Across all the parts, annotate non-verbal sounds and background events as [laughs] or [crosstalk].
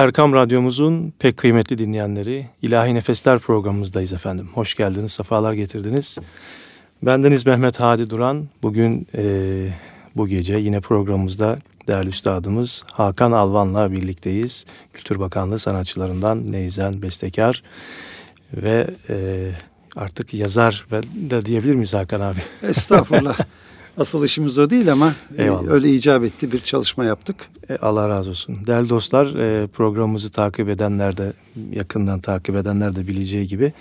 Erkam Radyomuzun pek kıymetli dinleyenleri İlahi Nefesler programımızdayız efendim. Hoş geldiniz, sefalar getirdiniz. Bendeniz Mehmet Hadi Duran. Bugün e, bu gece yine programımızda değerli üstadımız Hakan Alvan'la birlikteyiz. Kültür Bakanlığı sanatçılarından Neyzen Bestekar ve e, artık yazar da diyebilir miyiz Hakan abi? Estağfurullah. [laughs] Asıl işimiz o değil ama e, Eyvallah. öyle icap etti bir çalışma yaptık. E, Allah razı olsun. Değerli dostlar e, programımızı takip edenler de yakından takip edenler de bileceği gibi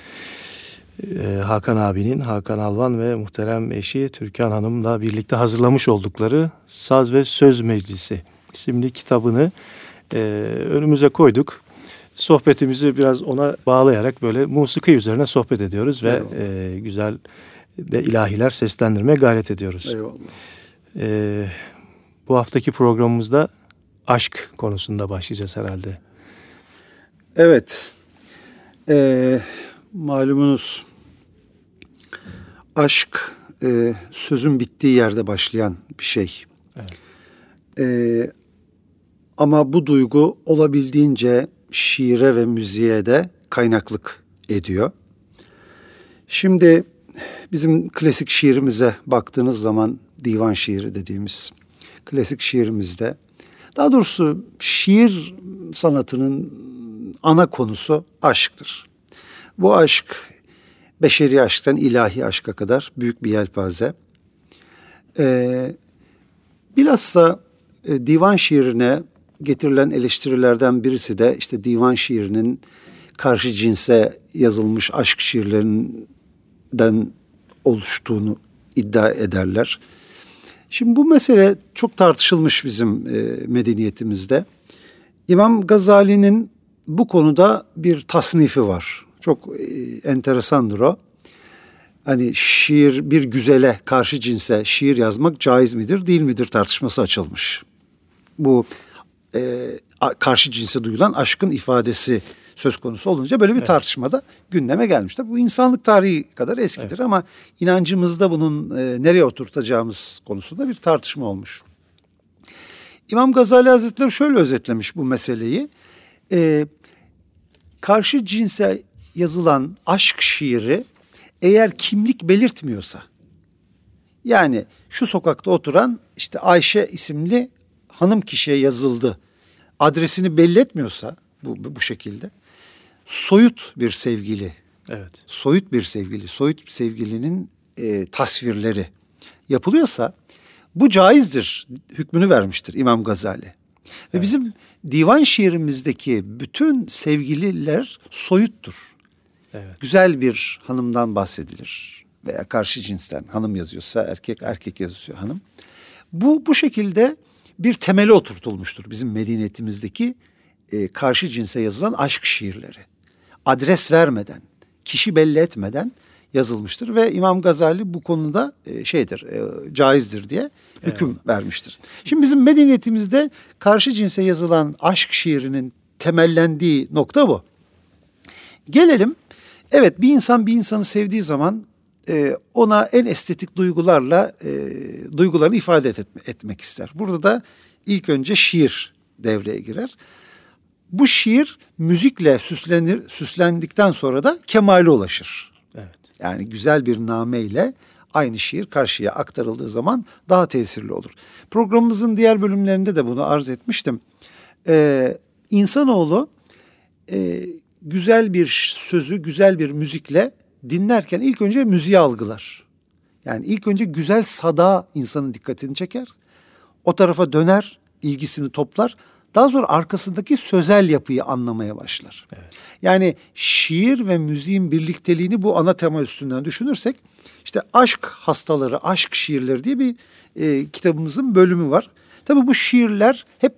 Hakan abinin, Hakan Alvan ve muhterem eşi Türkan Hanım'la birlikte hazırlamış oldukları Saz ve Söz Meclisi isimli kitabını önümüze koyduk. Sohbetimizi biraz ona bağlayarak böyle musiki üzerine sohbet ediyoruz ve evet. güzel de ilahiler seslendirmeye gayret ediyoruz. Eyvallah. Ee, bu haftaki programımızda aşk konusunda başlayacağız herhalde. Evet. Ee, malumunuz aşk e, sözün bittiği yerde başlayan bir şey. Evet. Ee, ama bu duygu olabildiğince şiire ve müziğe de kaynaklık ediyor. Şimdi Bizim klasik şiirimize baktığınız zaman divan şiiri dediğimiz klasik şiirimizde daha doğrusu şiir sanatının ana konusu aşktır. Bu aşk beşeri aşktan ilahi aşka kadar büyük bir yelpaze. Ee, bilhassa e, divan şiirine getirilen eleştirilerden birisi de işte divan şiirinin karşı cinse yazılmış aşk şiirlerinden oluştuğunu iddia ederler. Şimdi bu mesele çok tartışılmış bizim e, medeniyetimizde. İmam Gazali'nin bu konuda bir tasnifi var. Çok e, enteresandır o. Hani şiir bir güzele karşı cinse şiir yazmak caiz midir değil midir tartışması açılmış. Bu e, karşı cinse duyulan aşkın ifadesi söz konusu olunca böyle bir evet. tartışmada gündeme gelmiş. Tabii bu insanlık tarihi kadar eskidir evet. ama inancımızda bunun e, nereye oturtacağımız konusunda bir tartışma olmuş. İmam Gazali Hazretleri şöyle özetlemiş bu meseleyi. E, karşı cinse yazılan aşk şiiri eğer kimlik belirtmiyorsa yani şu sokakta oturan işte Ayşe isimli hanım kişiye yazıldı adresini belli etmiyorsa bu, bu şekilde soyut bir sevgili. Evet. Soyut bir sevgili, soyut bir sevgilinin e, tasvirleri yapılıyorsa bu caizdir hükmünü vermiştir İmam Gazali. Ve evet. bizim divan şiirimizdeki bütün sevgililer soyuttur. Evet. Güzel bir hanımdan bahsedilir veya karşı cinsten hanım yazıyorsa erkek erkek yazıyor hanım. Bu bu şekilde bir temeli oturtulmuştur bizim medeniyetimizdeki e, karşı cinse yazılan aşk şiirleri adres vermeden, kişi belli etmeden yazılmıştır ve İmam Gazali bu konuda e, şeydir, e, caizdir diye hüküm evet. vermiştir. Şimdi bizim medeniyetimizde karşı cinse yazılan aşk şiirinin temellendiği nokta bu. Gelelim, evet bir insan bir insanı sevdiği zaman e, ona en estetik duygularla duygularını ifade etmek ister. Burada da ilk önce şiir devreye girer. Bu şiir müzikle süslenir, süslendikten sonra da kemale ulaşır. Evet. Yani güzel bir nameyle aynı şiir karşıya aktarıldığı zaman daha tesirli olur. Programımızın diğer bölümlerinde de bunu arz etmiştim. Ee, insanoğlu e, güzel bir sözü, güzel bir müzikle dinlerken ilk önce müziği algılar. Yani ilk önce güzel sada insanın dikkatini çeker. O tarafa döner, ilgisini toplar. Daha sonra arkasındaki sözel yapıyı anlamaya başlar. Evet. Yani şiir ve müziğin birlikteliğini bu ana tema üstünden düşünürsek işte aşk hastaları, aşk şiirleri diye bir e, kitabımızın bölümü var. Tabii bu şiirler hep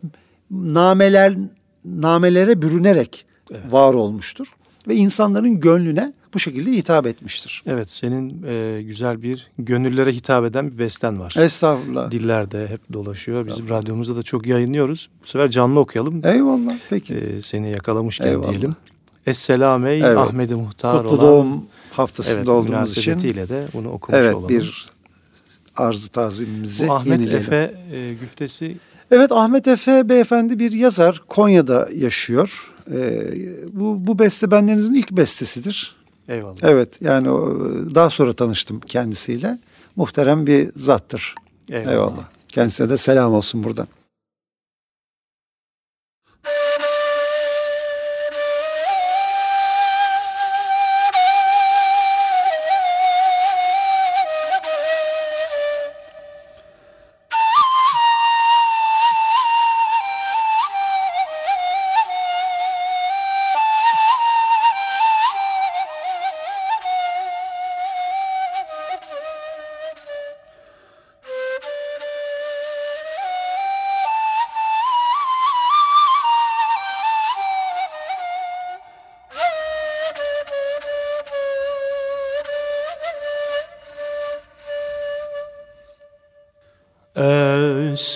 nameler namelere bürünerek evet. var olmuştur ve insanların gönlüne bu şekilde hitap etmiştir. Evet senin e, güzel bir gönüllere hitap eden bir besten var. Estağfurullah. Dillerde hep dolaşıyor. Bizim radyomuzda da çok yayınlıyoruz. Bu sefer canlı okuyalım. Eyvallah peki. E, seni yakalamışken Eyvallah. diyelim. Esselam ey evet. Ahmet-i Muhtar Kutlu olan. doğum haftasında evet, olduğumuz için. de bunu okumuş evet, olalım. Evet bir arz-ı tazimimizi Bu Ahmet yenileyelim. Efe e, güftesi Evet Ahmet Efe beyefendi bir yazar. Konya'da yaşıyor. Ee, bu, bu beste bendenizin ilk bestesidir. Eyvallah. Evet yani o, daha sonra tanıştım kendisiyle. Muhterem bir zattır. Eyvallah. Eyvallah. Kendisine de selam olsun buradan.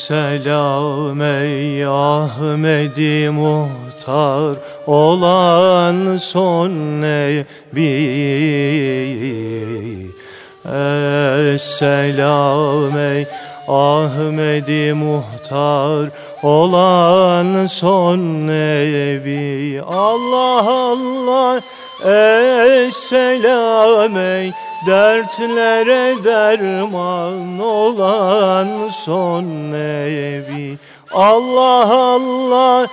Selam ey Ahmedi muhtar. Olan son nebi Selam ey Ahmedi muhtar. Olan son nebi Allah Allah Esselam ey Dertlere derman olan son nebi Allah Allah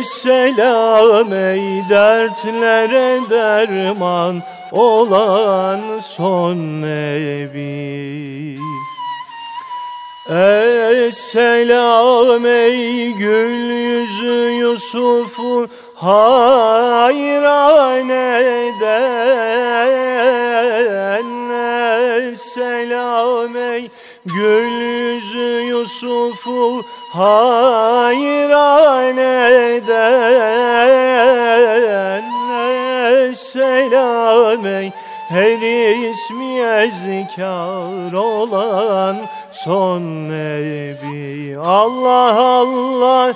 Esselam ey dertlere derman olan son nebi Esselam ey gül yüzü Yusuf'u hayran eden Esselam ey gül yüzü Yusuf'u. Hayran eden Esselam ey her ismi ezkar olan son nebi. Allah Allah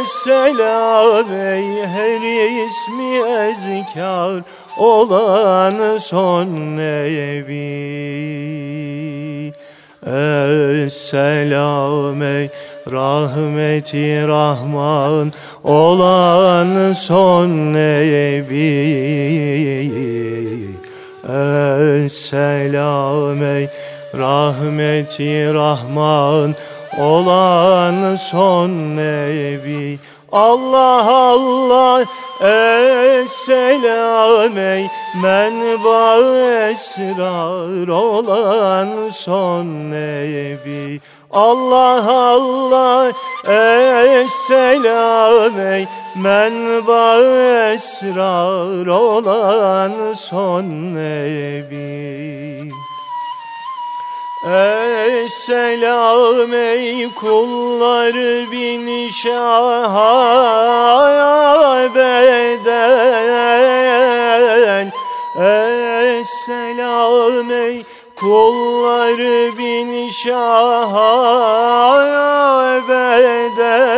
Esselam ey her ismi ezkar olan son nebi. Esselam ey rahmeti rahman olan son nebi. Esselam ey rahmeti rahman olan son nebi. Allah Allah Esselam ey menba esrar olan son nebi Allah Allah Esselam ey menba esrar olan son nebi. Esselam ey kulları bin şaha beden Esselam ey kulları bin şaha beden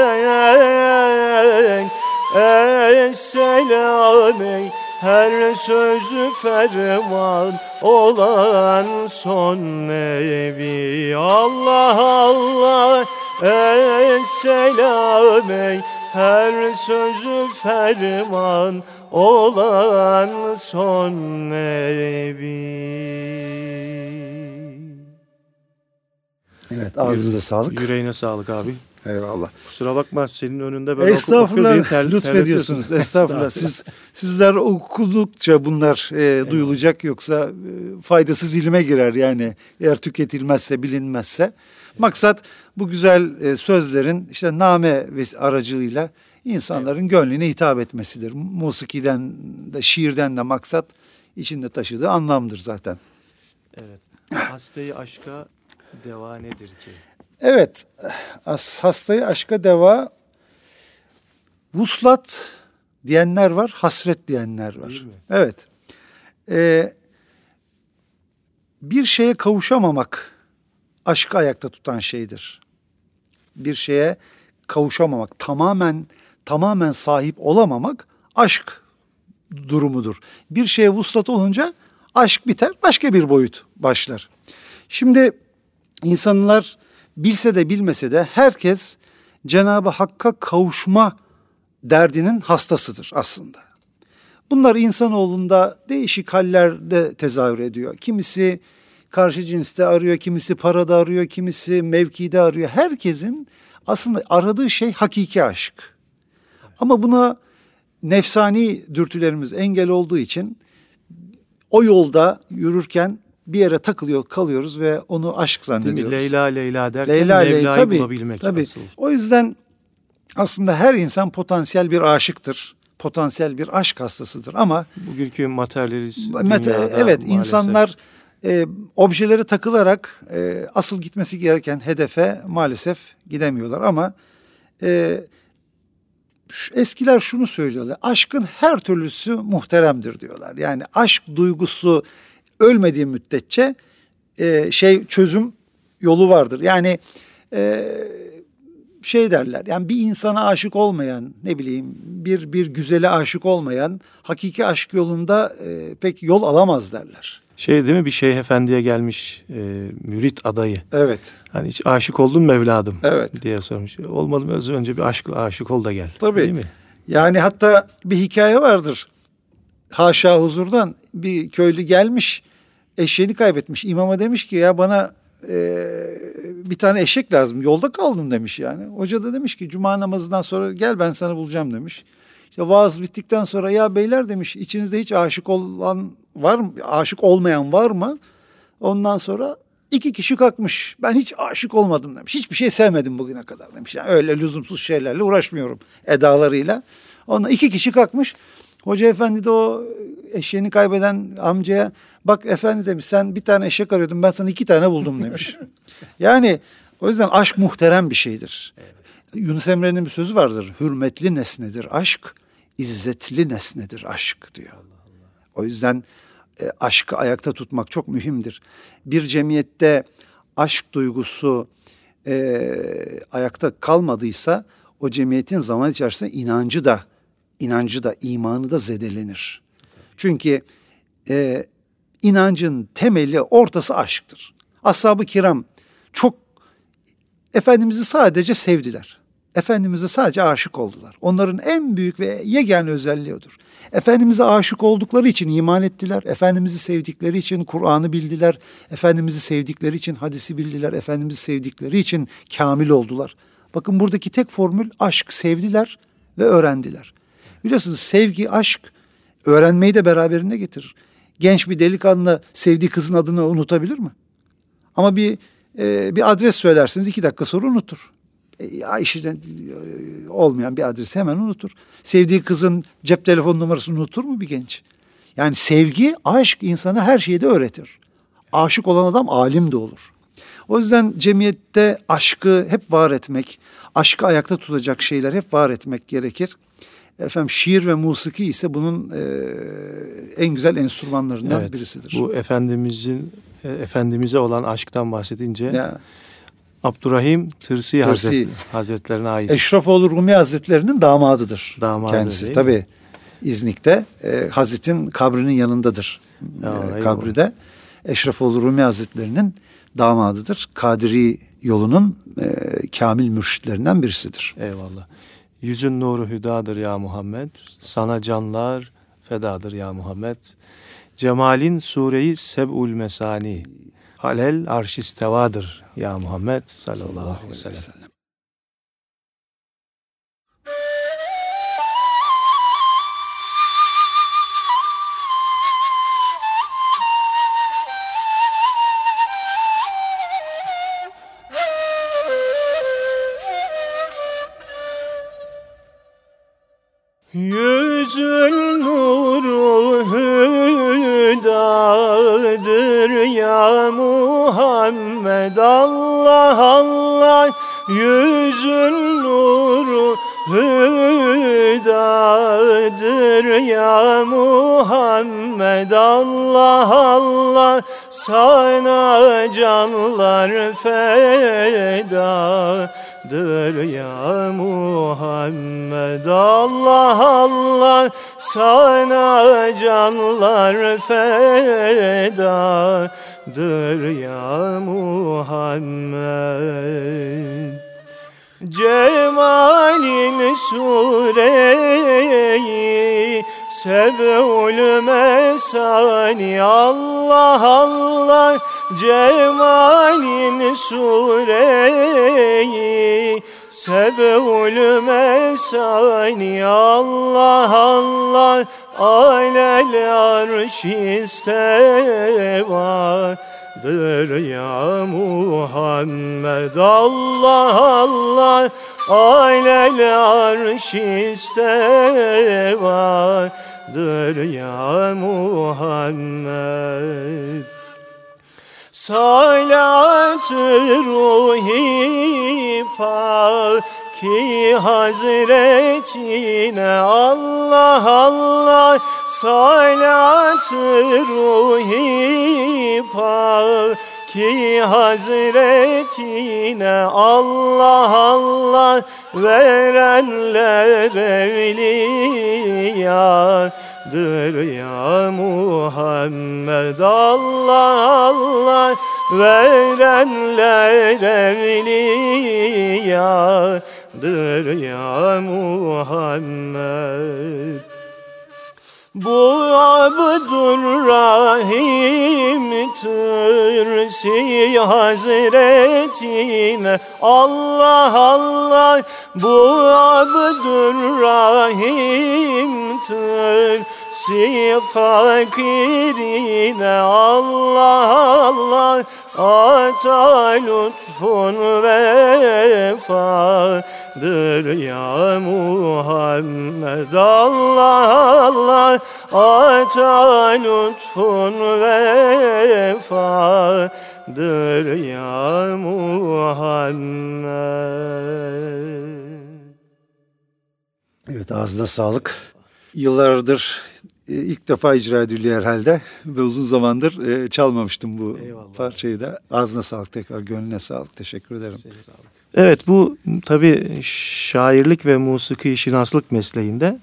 Esselam ey her sözü ferman olan son nebi. Allah Allah Esselam ey. Her sözü ferman olan son nebi Evet ağzınıza sağlık. Yüreğine sağlık abi. Eyvallah. Kusura bakma senin önünde ben oku- Estağfurullah diye ter- lütfediyorsunuz. Estağfurullah. Siz sizler okudukça bunlar e, duyulacak yoksa e, faydasız ilime girer yani eğer tüketilmezse bilinmezse. Maksat bu güzel e, sözlerin işte name ve aracılığıyla insanların gönlüne hitap etmesidir. Musikiden de şiirden de maksat içinde taşıdığı anlamdır zaten. Evet. Hastayı aşka deva nedir ki? Evet, as, hastayı aşka deva vuslat diyenler var, hasret diyenler var. Evet. Ee, bir şeye kavuşamamak aşkı ayakta tutan şeydir. Bir şeye kavuşamamak, tamamen tamamen sahip olamamak aşk durumudur. Bir şeye vuslat olunca aşk biter, başka bir boyut başlar. Şimdi insanlar bilse de bilmese de herkes Cenab-ı Hakk'a kavuşma derdinin hastasıdır aslında. Bunlar insanoğlunda değişik hallerde tezahür ediyor. Kimisi karşı cinste arıyor, kimisi parada arıyor, kimisi mevkide arıyor. Herkesin aslında aradığı şey hakiki aşk. Ama buna nefsani dürtülerimiz engel olduğu için o yolda yürürken bir yere takılıyor, kalıyoruz ve onu aşk zannediyoruz. Leyla Leyla derken Leyla, Mevla'yı tabii, bulabilmek tabii. asıl. O yüzden aslında her insan potansiyel bir aşıktır. Potansiyel bir aşk hastasıdır ama bugünkü materyalist mete, evet maalesef. insanlar e, objelere takılarak e, asıl gitmesi gereken hedefe maalesef gidemiyorlar ama e, eskiler şunu söylüyorlar. Aşkın her türlüsü muhteremdir diyorlar. Yani aşk duygusu ölmediği müddetçe e, şey çözüm yolu vardır. Yani e, şey derler. Yani bir insana aşık olmayan, ne bileyim, bir bir güzele aşık olmayan hakiki aşk yolunda e, pek yol alamaz derler. Şey değil mi bir şeyh efendiye gelmiş e, mürit adayı. Evet. Hani hiç aşık oldun mu evladım? Evet. Diye sormuş. Olmadı mı önce bir aşk aşık ol da gel. Tabii. Değil mi? Yani hatta bir hikaye vardır. Haşa huzurdan bir köylü gelmiş eşeğini kaybetmiş. İmama demiş ki ya bana e, bir tane eşek lazım. Yolda kaldım demiş yani. Hoca da demiş ki cuma namazından sonra gel ben sana bulacağım demiş. İşte vaaz bittikten sonra ya beyler demiş içinizde hiç aşık olan var mı? Aşık olmayan var mı? Ondan sonra iki kişi kalkmış. Ben hiç aşık olmadım demiş. Hiçbir şey sevmedim bugüne kadar demiş. Yani öyle lüzumsuz şeylerle uğraşmıyorum edalarıyla. Ondan iki kişi kalkmış. Hoca efendi de o eşeğini kaybeden amcaya bak efendi demiş sen bir tane eşek arıyordun ben sana iki tane buldum demiş. [laughs] yani o yüzden aşk muhterem bir şeydir. Evet. Yunus Emre'nin bir sözü vardır. Hürmetli nesnedir aşk, izzetli nesnedir aşk diyor. O yüzden e, aşkı ayakta tutmak çok mühimdir. Bir cemiyette aşk duygusu e, ayakta kalmadıysa o cemiyetin zaman içerisinde inancı da inancı da imanı da zedelenir. Çünkü e, inancın temeli ortası aşktır. Ashab-ı kiram çok Efendimiz'i sadece sevdiler. Efendimiz'e sadece aşık oldular. Onların en büyük ve yegane özelliği odur. Efendimiz'e aşık oldukları için iman ettiler. Efendimiz'i sevdikleri için Kur'an'ı bildiler. Efendimiz'i sevdikleri için hadisi bildiler. Efendimiz'i sevdikleri için kamil oldular. Bakın buradaki tek formül aşk sevdiler ve öğrendiler. Biliyorsunuz sevgi, aşk öğrenmeyi de beraberinde getirir. Genç bir delikanlı sevdiği kızın adını unutabilir mi? Ama bir e, bir adres söylerseniz iki dakika sonra unutur. E, Ayşe'den e, olmayan bir adres hemen unutur. Sevdiği kızın cep telefon numarasını unutur mu bir genç? Yani sevgi, aşk insana her şeyi de öğretir. Aşık olan adam alim de olur. O yüzden cemiyette aşkı hep var etmek, aşkı ayakta tutacak şeyler hep var etmek gerekir. Efendim şiir ve musiki ise bunun e, en güzel enstrümanlarından evet, birisidir. Bu Efendimizin e, Efendimiz'e olan aşktan bahsedince ya. Abdurrahim Tırsi, Tırsi Hazret, Hazretlerine ait. Eşrefoğlu Rumi Hazretlerinin damadıdır Damadı kendisi. Tabi İznik'te e, Hazret'in kabrinin yanındadır. Ya, e, kabride. Eşrefoğlu Rumi Hazretlerinin damadıdır. Kadiri yolunun e, kamil mürşitlerinden birisidir. Eyvallah. Yüzün nuru hüdadır ya Muhammed. Sana canlar fedadır ya Muhammed. Cemalin sureyi seb'ul mesani. Alel arşistevadır ya Muhammed sallallahu aleyhi ve sellem. Yüzün nuru hüdadır ya Muhammed Allah Allah. Yüzün nuru hüdadır ya Muhammed Allah Allah. Sana canlar feda Dır ya Muhammed Allah Allah sana canlar feda ya Muhammed. Cemalin sureyi Seb'ül mesani Allah Allah Cemalin sureyi. Seb'ül mesani Allah Allah Alel arş isteva vardır ya Muhammed Allah Allah Alel arş vardır ya Muhammed. Salat ruhi pak ki hazretine Allah Allah. Salat ruhi ki hazretine Allah Allah verenler evliyadır ya Muhammed. Allah Allah verenler evliyadır ya Muhammed bu Abdurrahim Tırsi Hazretine. Allah Allah bu Abdurrahim Tırsi fakirine Allah Allah ata lütfun vefadır ya Muhammed Allah Allah ata lütfun vefadır ya Muhammed Evet ağzına sağlık. Yıllardır ilk defa icra ediliyor herhalde ve uzun zamandır e, çalmamıştım bu Eyvallah. parçayı da. Ağzına sağlık tekrar, gönlüne sağlık. Teşekkür ederim. Evet bu tabii şairlik ve musiki şinaslık mesleğinde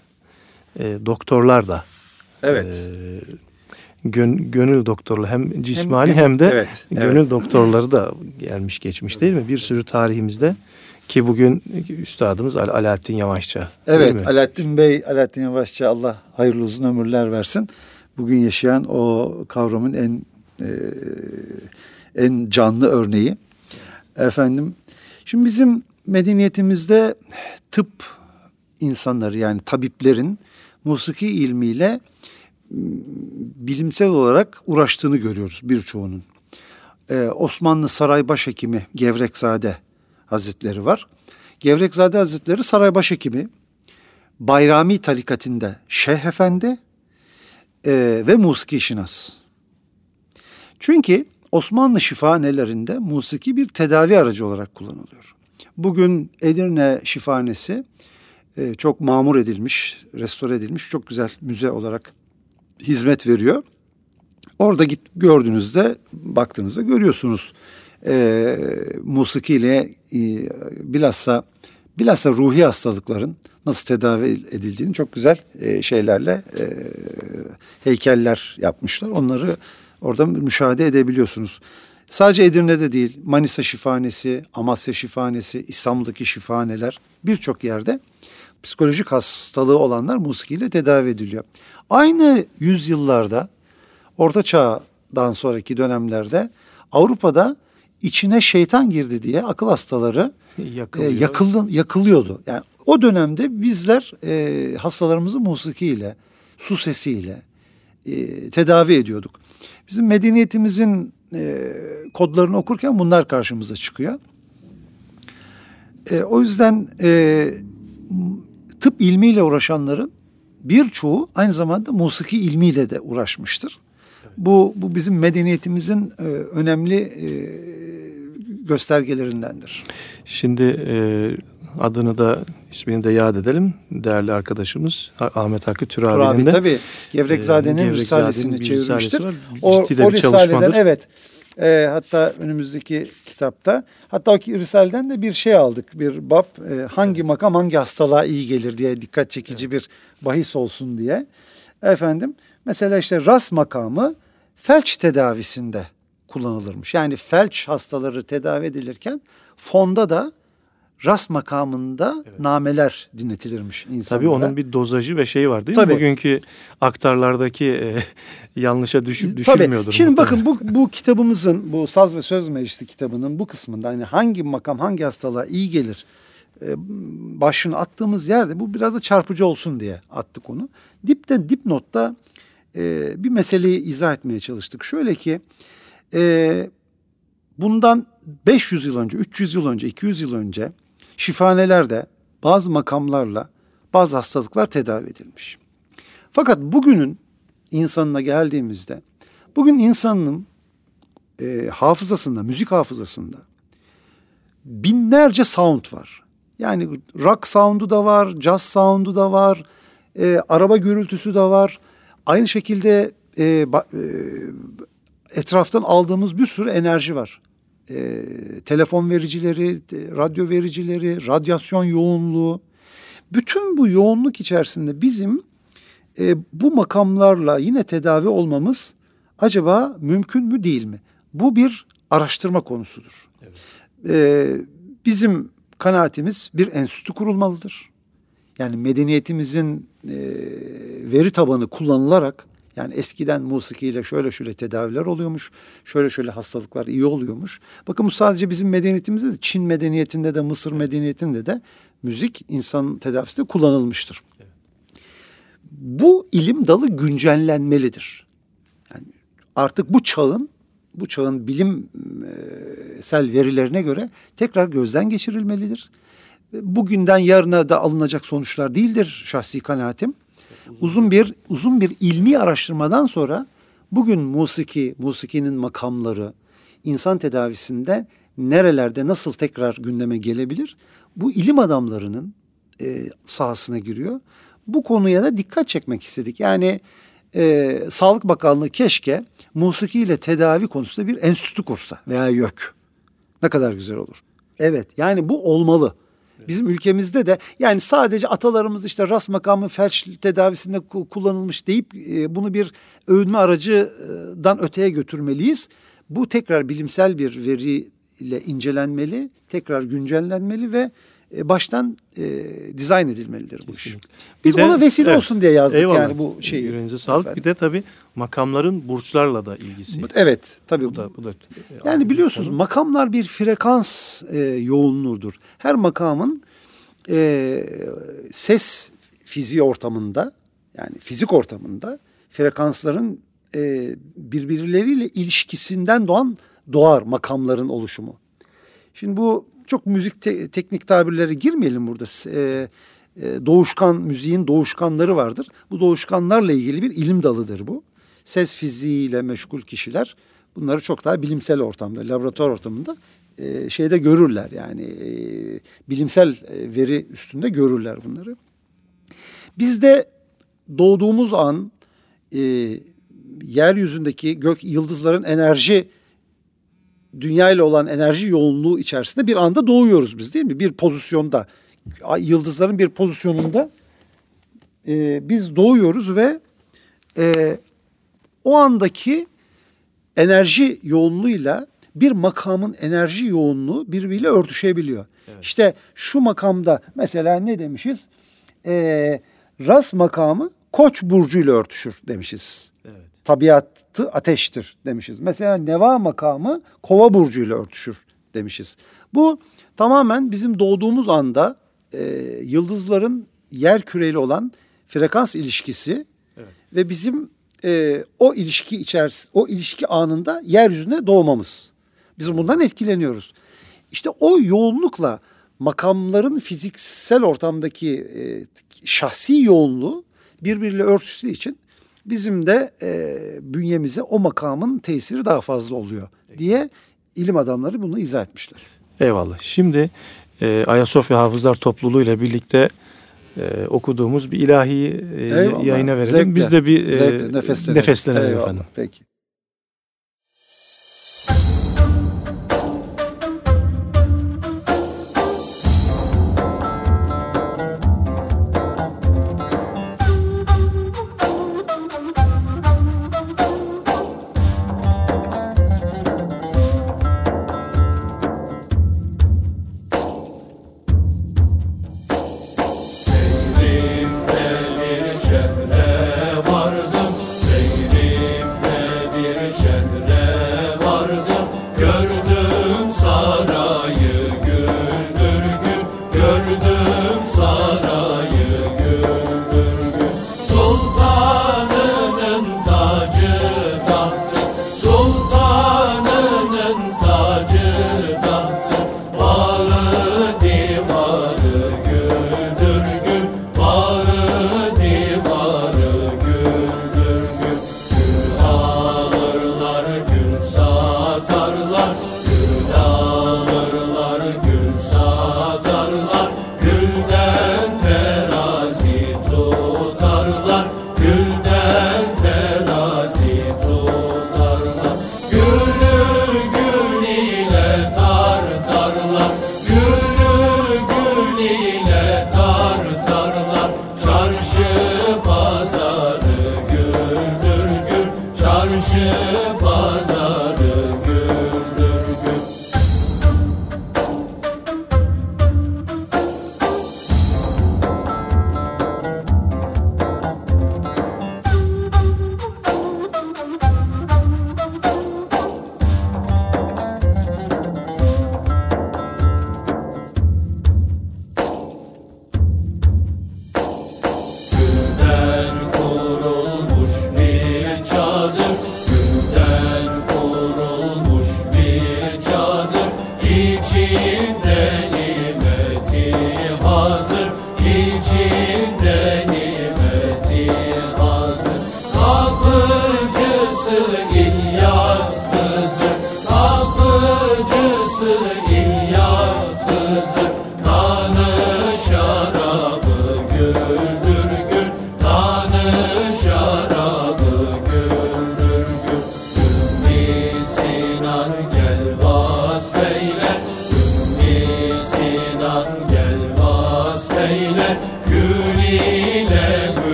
e, doktorlar da evet. e, gön, gönül doktorlu hem cismani hem, hem de evet, gönül evet. doktorları da gelmiş geçmiş değil mi? Bir sürü tarihimizde ki bugün üstadımız Al Alaaddin Yavaşça. Evet Alaaddin Bey, Alaaddin Yavaşça Allah hayırlı uzun ömürler versin. Bugün yaşayan o kavramın en e, en canlı örneği. Efendim şimdi bizim medeniyetimizde tıp insanları yani tabiplerin musiki ilmiyle bilimsel olarak uğraştığını görüyoruz birçoğunun. Ee, Osmanlı Saray Başhekimi Gevrekzade Hazretleri var. Gevrekzade Hazretleri saray başhekimi, Bayrami tarikatinde Şeyh Efendi e, ve musiki şinas. Çünkü Osmanlı şifahanelerinde musiki bir tedavi aracı olarak kullanılıyor. Bugün Edirne Şifahanesi e, çok mamur edilmiş, restore edilmiş, çok güzel müze olarak hizmet veriyor. Orada git gördüğünüzde, baktığınızda görüyorsunuz e, musikiyle e, bilhassa bilhassa ruhi hastalıkların nasıl tedavi edildiğini çok güzel e, şeylerle e, heykeller yapmışlar. Onları orada müşahede edebiliyorsunuz. Sadece Edirne'de değil, Manisa Şifanesi, Amasya Şifanesi, İstanbul'daki şifahaneler birçok yerde psikolojik hastalığı olanlar musikiyle tedavi ediliyor. Aynı yüzyıllarda, Orta Çağ'dan sonraki dönemlerde Avrupa'da içine şeytan girdi diye akıl hastaları e, yakıldı, yakılıyordu. Yani o dönemde bizler e, hastalarımızı musikiyle, su sesiyle e, tedavi ediyorduk. Bizim medeniyetimizin e, kodlarını okurken bunlar karşımıza çıkıyor. E, o yüzden e, tıp ilmiyle uğraşanların birçoğu aynı zamanda musiki ilmiyle de uğraşmıştır. Bu, bu bizim medeniyetimizin e, önemli e, göstergelerindendir. Şimdi e, adını da ismini de yad edelim. Değerli arkadaşımız Ahmet Hakkı Türabi'nin de. Tabii Gevrekzade'nin e, Risalesini çevirmiştir. Var. O, Ciddi de o bir çalışmadır. Evet. E, hatta önümüzdeki kitapta hatta o Risaleden de bir şey aldık. Bir bab e, hangi makam hangi hastalığa iyi gelir diye dikkat çekici evet. bir bahis olsun diye. Efendim mesela işte ras makamı felç tedavisinde kullanılırmış. Yani felç hastaları tedavi edilirken fonda da ras makamında evet. nameler dinletilirmiş insanlara. Tabii onun bir dozajı ve şeyi var değil Tabii. mi? Bugünkü aktarlardaki e, [laughs] yanlışa düşüp düşülmüyordur. Tabii. Şimdi bakın bu, [laughs] bu kitabımızın bu Saz ve Söz Meclisi kitabının bu kısmında hani hangi makam hangi hastalığa iyi gelir e, başını attığımız yerde bu biraz da çarpıcı olsun diye attık onu. Dipten dipnotta e, bir meseleyi izah etmeye çalıştık. Şöyle ki e, bundan 500 yıl önce, 300 yıl önce, 200 yıl önce şifanelerde bazı makamlarla bazı hastalıklar tedavi edilmiş. Fakat bugünün insanına geldiğimizde bugün insanın e, hafızasında, müzik hafızasında binlerce sound var. Yani rock sound'u da var, jazz sound'u da var, e, araba gürültüsü de var. Aynı şekilde e, ba, e, etraftan aldığımız bir sürü enerji var e, telefon vericileri, radyo vericileri, radyasyon yoğunluğu. Bütün bu yoğunluk içerisinde bizim e, bu makamlarla yine tedavi olmamız acaba mümkün mü değil mi? Bu bir araştırma konusudur. Evet. E, bizim kanaatimiz bir enstitü kurulmalıdır. Yani medeniyetimizin e, veri tabanı kullanılarak yani eskiden musikiyle şöyle şöyle tedaviler oluyormuş. Şöyle şöyle hastalıklar iyi oluyormuş. Bakın bu sadece bizim medeniyetimizde de Çin medeniyetinde de Mısır medeniyetinde de müzik insan tedavisinde kullanılmıştır. Bu ilim dalı güncellenmelidir. Yani artık bu çağın bu çağın bilimsel verilerine göre tekrar gözden geçirilmelidir. Bugünden yarına da alınacak sonuçlar değildir şahsi kanaatim uzun bir uzun bir ilmi araştırmadan sonra bugün musiki, musikinin makamları insan tedavisinde nerelerde nasıl tekrar gündeme gelebilir? Bu ilim adamlarının e, sahasına giriyor. Bu konuya da dikkat çekmek istedik. Yani e, Sağlık Bakanlığı keşke musiki ile tedavi konusunda bir enstitü kursa veya YÖK. Ne kadar güzel olur. Evet yani bu olmalı. Bizim ülkemizde de yani sadece atalarımız işte ras makamı felç tedavisinde kullanılmış deyip e, bunu bir övünme aracıdan öteye götürmeliyiz. Bu tekrar bilimsel bir veriyle incelenmeli, tekrar güncellenmeli ve e, baştan e, dizayn edilmelidir bu iş. Biz bir ona vesile evet, olsun diye yazdık eyvallah. yani bu şeyi. Yüreğinize sağlık. Efendim. Bir de tabii makamların burçlarla da ilgisi. Evet tabii. Bu da, bu da yani biliyorsunuz konu. makamlar bir frekans e, yoğunluğudur. Her makamın e, ses fiziği ortamında yani fizik ortamında frekansların e, birbirleriyle ilişkisinden doğan doğar makamların oluşumu. Şimdi bu çok müzik te- teknik tabirlere girmeyelim burada. E, e, doğuşkan müziğin doğuşkanları vardır. Bu doğuşkanlarla ilgili bir ilim dalıdır bu. Ses fiziğiyle meşgul kişiler bunları çok daha bilimsel ortamda, laboratuvar ortamında e, şeyde görürler. Yani e, bilimsel e, veri üstünde görürler bunları. Biz de doğduğumuz an e, yeryüzündündeki gök yıldızların enerji dünya ile olan enerji yoğunluğu içerisinde bir anda doğuyoruz biz değil mi? Bir pozisyonda yıldızların bir pozisyonunda e, biz doğuyoruz ve e, o andaki enerji yoğunluğuyla bir makamın enerji yoğunluğu birbiriyle örtüşebiliyor. Evet. İşte şu makamda mesela ne demişiz? Ee, ras makamı koç burcuyla örtüşür demişiz. Evet. Tabiatı ateştir demişiz. Mesela neva makamı kova burcuyla örtüşür demişiz. Bu tamamen bizim doğduğumuz anda e, yıldızların yer küreyle olan frekans ilişkisi evet. ve bizim e, o ilişki içerisinde o ilişki anında yeryüzüne doğmamız. Biz bundan etkileniyoruz. İşte o yoğunlukla makamların fiziksel ortamdaki e, şahsi yoğunluğu birbiriyle örtüştüğü için bizim de e, bünyemize o makamın tesiri daha fazla oluyor diye ilim adamları bunu izah etmişler. Eyvallah. Şimdi e, Ayasofya Hafızlar Topluluğu ile birlikte e, okuduğumuz bir ilahi e, yayına verelim. Zevkle, Biz de bir e, nefeslenelim, nefeslenelim efendim. Peki.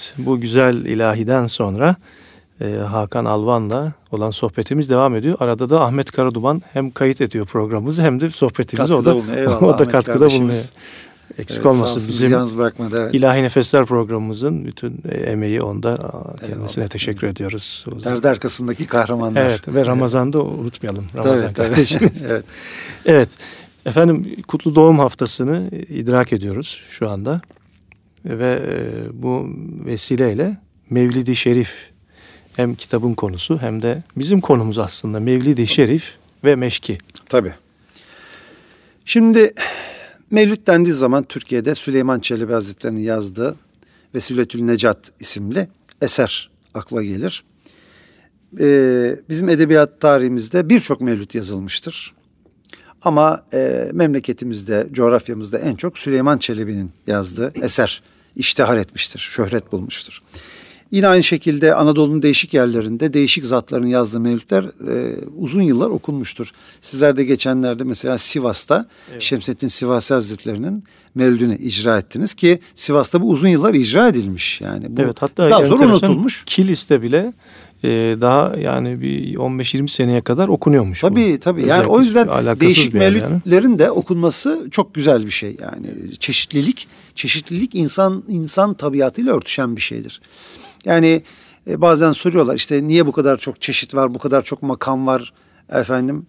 Evet bu güzel ilahiden sonra e, Hakan Alvan'la olan sohbetimiz devam ediyor. Arada da Ahmet Karaduman hem kayıt ediyor programımızı hem de sohbetimizi o da, [laughs] o da katkıda bulunuyor. Eksik evet, olmasın bizim yalnız bırakmadı, evet. İlahi Nefesler programımızın bütün e, emeği onda kendisine Eyvallah. teşekkür ediyoruz. Perde arkasındaki kahramanlar. Evet ve Ramazan'da evet. unutmayalım Ramazan tabii, kardeşimiz. [laughs] evet. evet. Efendim Kutlu Doğum Haftası'nı idrak ediyoruz şu anda ve e, bu vesileyle Mevlidi Şerif hem kitabın konusu hem de bizim konumuz aslında Mevlidi Şerif ve Meşki. Tabii. Şimdi Mevlüt dendiği zaman Türkiye'de Süleyman Çelebi Hazretleri'nin yazdığı Vesiletül Necat isimli eser akla gelir. Ee, bizim edebiyat tarihimizde birçok mevlüt yazılmıştır. Ama e, memleketimizde, coğrafyamızda en çok Süleyman Çelebi'nin yazdığı eser iştihar etmiştir, şöhret bulmuştur. Yine aynı şekilde Anadolu'nun değişik yerlerinde değişik zatların yazdığı mevlütler e, uzun yıllar okunmuştur. Sizler de geçenlerde mesela Sivas'ta evet. Şemsettin Sivasi Hazretleri'nin mevlüdünü icra ettiniz ki Sivas'ta bu uzun yıllar icra edilmiş. Yani bu evet, hatta daha sonra unutulmuş. Kilis'te bile daha yani bir 15-20 seneye kadar okunuyormuş. Tabii bu. tabii. Yani o yüzden değişik mevlütlerin yani. de okunması çok güzel bir şey. Yani çeşitlilik, çeşitlilik insan insan tabiatıyla örtüşen bir şeydir. Yani e, bazen soruyorlar işte niye bu kadar çok çeşit var, bu kadar çok makam var efendim,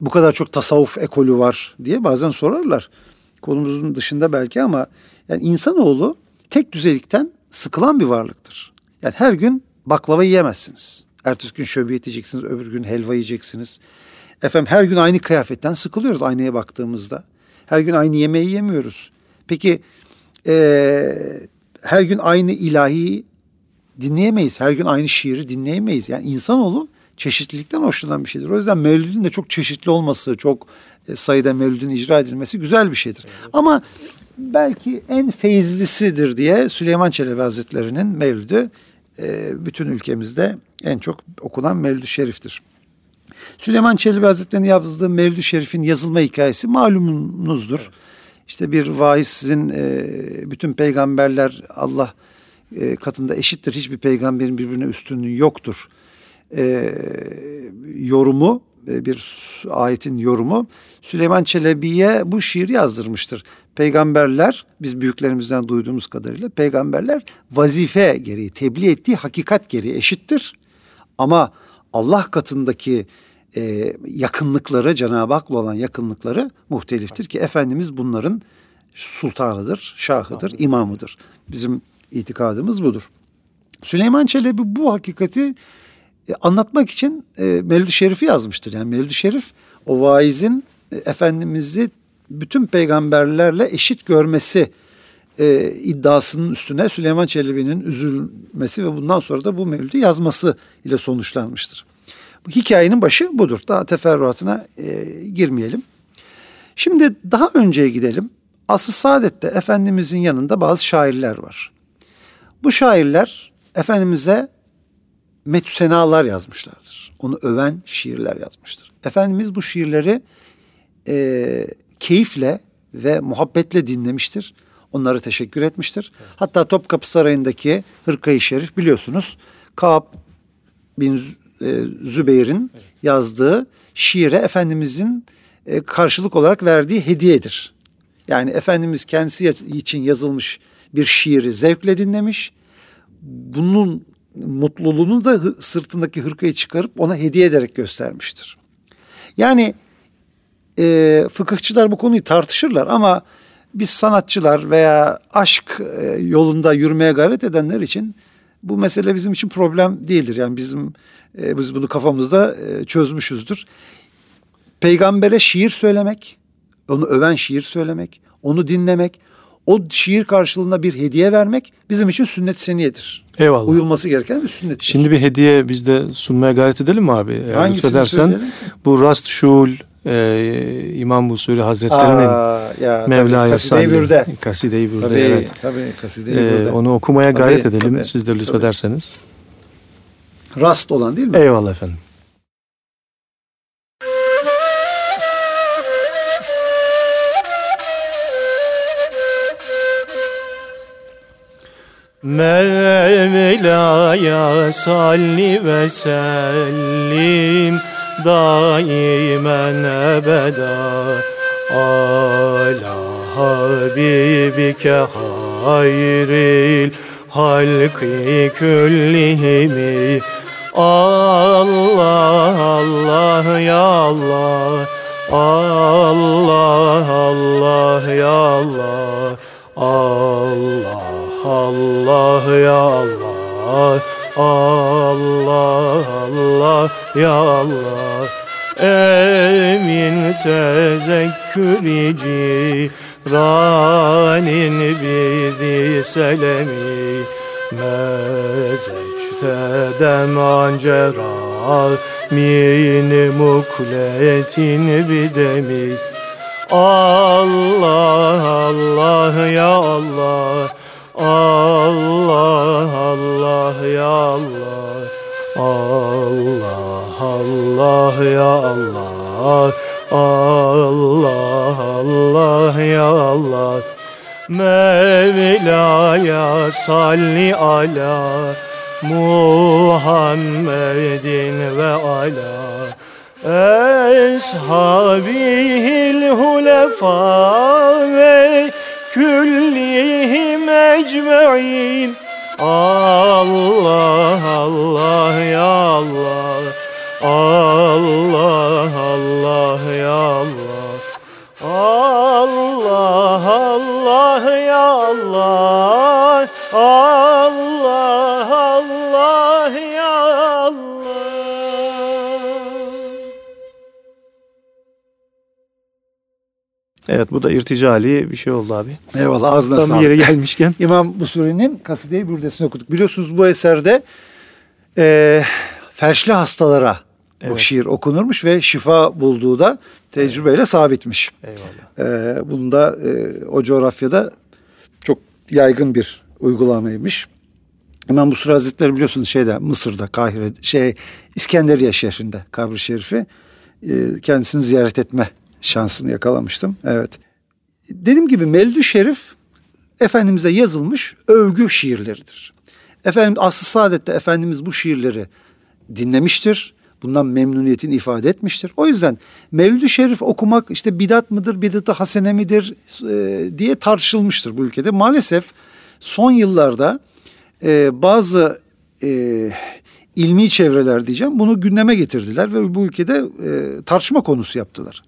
bu kadar çok tasavvuf ekolü var diye bazen sorarlar. Konumuzun dışında belki ama yani insanoğlu tek düzelikten sıkılan bir varlıktır. Yani her gün baklava yiyemezsiniz. Ertesi gün şöbiyet yiyeceksiniz, öbür gün helva yiyeceksiniz. Efendim her gün aynı kıyafetten sıkılıyoruz aynaya baktığımızda. Her gün aynı yemeği yemiyoruz. Peki ee, her gün aynı ilahi dinleyemeyiz. Her gün aynı şiiri dinleyemeyiz. Yani insanoğlu çeşitlilikten hoşlanan bir şeydir. O yüzden mevlüdün de çok çeşitli olması, çok e, sayıda mevlüdün icra edilmesi güzel bir şeydir. Evet. Ama belki en feyizlisidir diye Süleyman Çelebi Hazretleri'nin mevlüdü bütün ülkemizde en çok okunan mevlüd şeriftir. Süleyman Çelebi Hazretleri'nin yazdığı mevlüd şerifin yazılma hikayesi malumunuzdur. Evet. İşte bir vaizin e, bütün peygamberler Allah e, katında eşittir. Hiçbir peygamberin birbirine üstünlüğü yoktur. E, yorumu bir ayetin yorumu Süleyman Çelebi'ye bu şiir yazdırmıştır. Peygamberler biz büyüklerimizden duyduğumuz kadarıyla peygamberler vazife gereği tebliğ ettiği hakikat gereği eşittir. Ama Allah katındaki e, yakınlıkları Cenab-ı Hak'la olan yakınlıkları muhteliftir ki Efendimiz bunların sultanıdır, şahıdır, imamıdır. Bizim itikadımız budur. Süleyman Çelebi bu hakikati e, anlatmak için e, Mevlid-i Şerif'i yazmıştır. Yani Mevlid-i Şerif o vaizin e, Efendimiz'i bütün peygamberlerle eşit görmesi e, iddiasının üstüne Süleyman Çelebi'nin üzülmesi ve bundan sonra da bu mevlüdü yazması ile sonuçlanmıştır. Bu hikayenin başı budur. Daha teferruatına e, girmeyelim. Şimdi daha önceye gidelim. Asıl Saadet'te Efendimizin yanında bazı şairler var. Bu şairler Efendimiz'e metüsenalar yazmışlardır. Onu öven şiirler yazmıştır. Efendimiz bu şiirleri e, keyifle ve muhabbetle dinlemiştir. Onlara teşekkür etmiştir. Evet. Hatta Topkapı Sarayı'ndaki Hırkayı Şerif biliyorsunuz Kaab bin e, Zübeyir'in evet. yazdığı şiire Efendimizin e, karşılık olarak verdiği hediyedir. Yani Efendimiz kendisi için yazılmış bir şiiri zevkle dinlemiş. Bunun mutluluğunu da sırtındaki hırkayı çıkarıp ona hediye ederek göstermiştir. Yani e, fıkıhçılar bu konuyu tartışırlar ama biz sanatçılar veya aşk e, yolunda yürümeye gayret edenler için bu mesele bizim için problem değildir. Yani bizim e, biz bunu kafamızda e, çözmüşüzdür. Peygambere şiir söylemek, onu öven şiir söylemek, onu dinlemek, o şiir karşılığında bir hediye vermek bizim için sünnet seniyedir. Eyvallah. Uyulması gereken bir sünnet. Şimdi bir hediye biz de sunmaya gayret edelim mi abi? Hangisini lütfedersen. Bu Rast Şul e, İmam Busuri Hazretleri'nin Aa, ya, Mevla'ya Bürde. Kaside-i Bürde tabii, evet. Tabii Kaside-i Bürde. Ee, onu okumaya tabii, gayret edelim tabii, siz de lütfederseniz. Tabii. Rast olan değil mi? Eyvallah efendim. Mevla'ya salli ve sellim daimen ebeda ala habibike hayril halki küllihimi. Allah Allah ya Allah Allah Allah ya Allah Allah Allah ya Allah Allah Allah ya Allah. Emin tezekkürü ranin bidi selemi. Mezeçte deman cerrah min mukletin bidemi. Allah Allah ya Allah Allah Allah ya Allah. Allah Allah ya Allah. Allah Allah ya Allah. Mevla'ya salli ala Muhammedin ve ala Eshabihil hulefa ve kullihim ecmain Allah Allah ya Allah. Allah Allah ya Allah. Allah Allah ya Allah. Allah Evet bu da irticali bir şey oldu abi. Eyvallah ağzına Tam sağlık. yere gelmişken. [laughs] İmam Busuri'nin Kaside-i Bürdesini okuduk. Biliyorsunuz bu eserde e, felçli hastalara evet. bu şiir okunurmuş ve şifa bulduğu da tecrübeyle evet. sabitmiş. Eyvallah. E, bunun da e, o coğrafyada çok yaygın bir uygulamaymış. İmam Busuri Hazretleri biliyorsunuz şeyde Mısır'da Kahire şey İskenderiye şehrinde kabri şerifi e, kendisini ziyaret etme şansını yakalamıştım. Evet. Dediğim gibi Meldü Şerif Efendimiz'e yazılmış övgü şiirleridir. Efendim Aslı Saadet'te Efendimiz bu şiirleri dinlemiştir. Bundan memnuniyetini ifade etmiştir. O yüzden Mevlid-i Şerif okumak işte bidat mıdır, bidat-ı hasene midir e, diye tartışılmıştır bu ülkede. Maalesef son yıllarda e, bazı e, ilmi çevreler diyeceğim bunu gündeme getirdiler ve bu ülkede e, tartışma konusu yaptılar.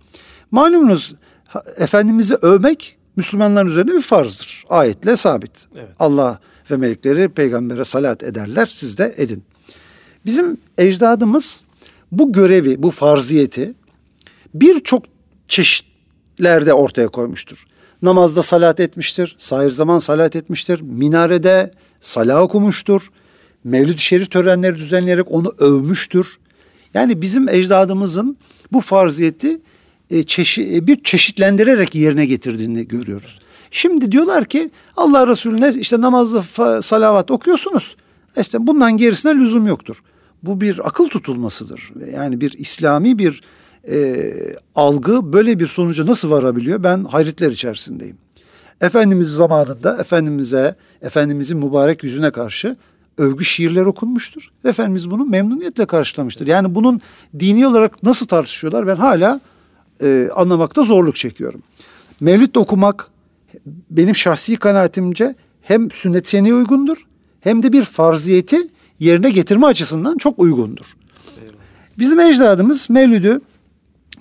Malumunuz Efendimiz'i övmek Müslümanların üzerine bir farzdır. Ayetle sabit. Evet. Allah ve melekleri peygambere salat ederler siz de edin. Bizim ecdadımız bu görevi, bu farziyeti birçok çeşitlerde ortaya koymuştur. namazda salat etmiştir. Sair zaman salat etmiştir. Minarede salah okumuştur. Mevlid-i Şerif törenleri düzenleyerek onu övmüştür. Yani bizim ecdadımızın bu farziyeti e, çeşi, e, bir çeşitlendirerek yerine getirdiğini görüyoruz. Şimdi diyorlar ki Allah Resulüne işte namazda salavat okuyorsunuz. İşte bundan gerisine lüzum yoktur. Bu bir akıl tutulmasıdır. Yani bir İslami bir e, algı böyle bir sonuca nasıl varabiliyor? Ben hayretler içerisindeyim. Efendimiz zamanında Efendimiz'e, Efendimizin mübarek yüzüne karşı övgü şiirler okunmuştur. Efendimiz bunu memnuniyetle karşılamıştır. Yani bunun dini olarak nasıl tartışıyorlar ben hala e, anlamakta zorluk çekiyorum. Mevlüt okumak benim şahsi kanaatimce hem sünnet seni uygundur hem de bir farziyeti yerine getirme açısından çok uygundur. Bizim ecdadımız Mevlüd'ü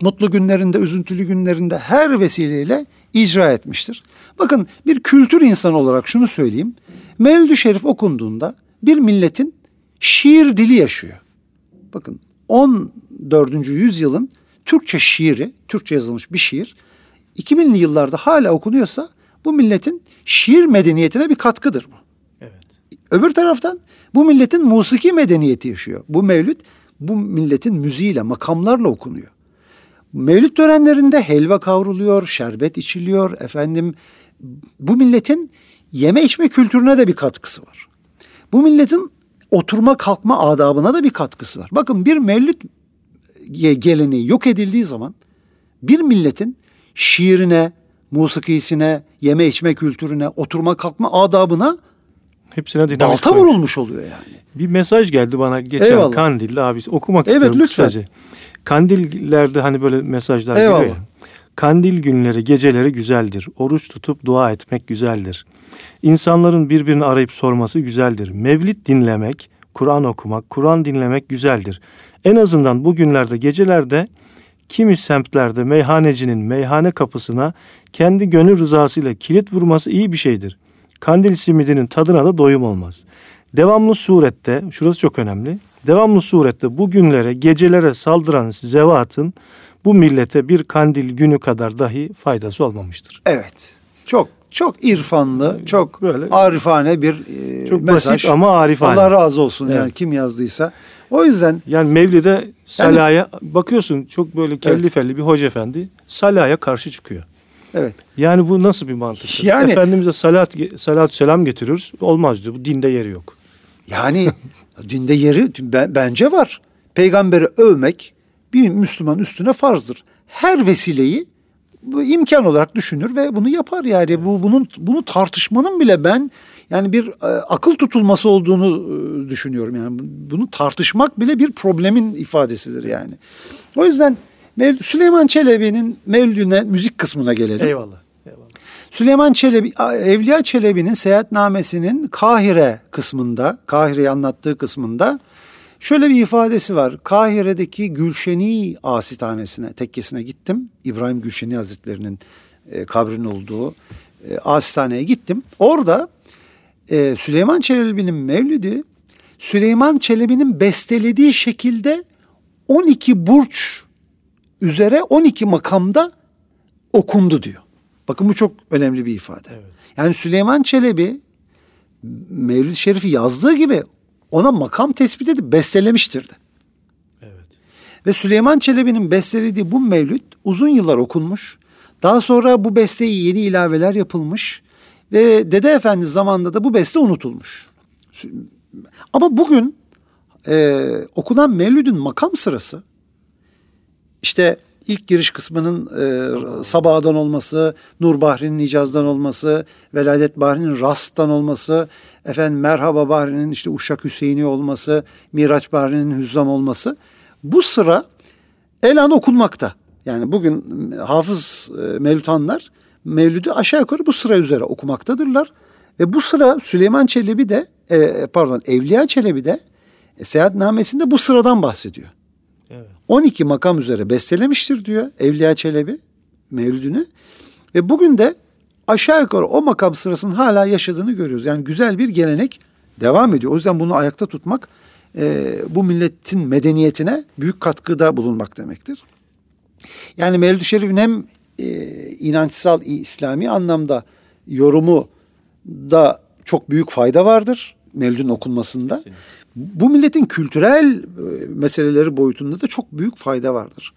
mutlu günlerinde, üzüntülü günlerinde her vesileyle icra etmiştir. Bakın bir kültür insanı olarak şunu söyleyeyim. Mevlüd-i Şerif okunduğunda bir milletin şiir dili yaşıyor. Bakın 14. yüzyılın Türkçe şiiri, Türkçe yazılmış bir şiir 2000'li yıllarda hala okunuyorsa bu milletin şiir medeniyetine bir katkıdır bu. Evet. Öbür taraftan bu milletin musiki medeniyeti yaşıyor. Bu mevlüt bu milletin müziğiyle, makamlarla okunuyor. Mevlüt törenlerinde helva kavruluyor, şerbet içiliyor. Efendim bu milletin yeme içme kültürüne de bir katkısı var. Bu milletin oturma kalkma adabına da bir katkısı var. Bakın bir mevlüt geleneği yok edildiği zaman bir milletin şiirine, musikisine, yeme içme kültürüne, oturma kalkma adabına hepsine dinamik balta koymuş. vurulmuş oluyor yani. Bir mesaj geldi bana geçen Eyvallah. Kandil'de abi okumak evet, istiyorum lütfen. kısaca. Kandillerde hani böyle mesajlar Eyvallah. geliyor ya. Kandil günleri, geceleri güzeldir. Oruç tutup dua etmek güzeldir. İnsanların birbirini arayıp sorması güzeldir. Mevlid dinlemek, Kur'an okumak, Kur'an dinlemek güzeldir. En azından bu günlerde, gecelerde kimi semtlerde meyhanecinin meyhane kapısına kendi gönül rızasıyla kilit vurması iyi bir şeydir. Kandil simidinin tadına da doyum olmaz. Devamlı surette, şurası çok önemli. Devamlı surette bu günlere, gecelere saldıran zevatın bu millete bir kandil günü kadar dahi faydası olmamıştır. Evet. Çok çok irfanlı, çok böyle arifane bir e, çok mesaj. basit ama arifane. Allah razı olsun evet. yani kim yazdıysa. O yüzden yani Mevlid'e Salah'a yani, bakıyorsun çok böyle kelli evet. felli bir hoca efendi Salah'a karşı çıkıyor. Evet. Yani bu nasıl bir mantık? [laughs] Yani Efendimiz'e salat salat selam getiriyoruz. Olmaz diyor. Bu dinde yeri yok. Yani [laughs] dinde yeri bence var. Peygamberi övmek bir Müslüman üstüne farzdır. Her vesileyi imkan olarak düşünür ve bunu yapar yani bu bunun bunu tartışmanın bile ben yani bir e, akıl tutulması olduğunu e, düşünüyorum yani bunu tartışmak bile bir problemin ifadesidir yani. O yüzden Mev Süleyman Çelebi'nin Mevlüdüne müzik kısmına gelelim. Eyvallah. Eyvallah. Süleyman Çelebi, Evliya Çelebi'nin seyahatnamesinin Kahire kısmında, Kahire'yi anlattığı kısmında şöyle bir ifadesi var. Kahire'deki Gülşeni Asitanesine, tekkesine gittim. İbrahim Gülşeni Hazretleri'nin e, kabrinin olduğu e, asitaneye gittim. Orada e, Süleyman Çelebi'nin mevlidi Süleyman Çelebi'nin bestelediği şekilde 12 burç üzere 12 makamda okundu diyor. Bakın bu çok önemli bir ifade. Evet. Yani Süleyman Çelebi Mevlid-i Şerif'i yazdığı gibi ona makam tespit edip bestelemiştir de. Evet. Ve Süleyman Çelebi'nin bestelediği bu mevlüt uzun yıllar okunmuş. Daha sonra bu besteye yeni ilaveler yapılmış. Ve Dede Efendi zamanında da bu beste unutulmuş. Ama bugün e, okunan mevlüdün makam sırası işte ilk giriş kısmının e, Sabah'dan olması, Nur Bahri'nin Nicaz'dan olması, Veladet Bahri'nin Rast'tan olması, efendim Merhaba Bahri'nin işte Uşak Hüseyin'i olması, Miraç Bahri'nin Hüzzam olması bu sıra elan okunmakta. Yani bugün hafız e, mevlutanlar Mevlüd'ü aşağı yukarı bu sıra üzere okumaktadırlar. Ve bu sıra Süleyman Çelebi de e, pardon Evliya Çelebi de e, seyahatnamesinde bu sıradan bahsediyor. Evet. 12 makam üzere bestelemiştir diyor Evliya Çelebi Mevlüd'ünü. Ve bugün de aşağı yukarı o makam sırasının hala yaşadığını görüyoruz. Yani güzel bir gelenek devam ediyor. O yüzden bunu ayakta tutmak e, bu milletin medeniyetine büyük katkıda bulunmak demektir. Yani Mevlüd-i Şerif'in hem e, inançsal İslami anlamda yorumu da çok büyük fayda vardır Mevlid'in okunmasında. Kesinlikle. Bu milletin kültürel e, meseleleri boyutunda da çok büyük fayda vardır.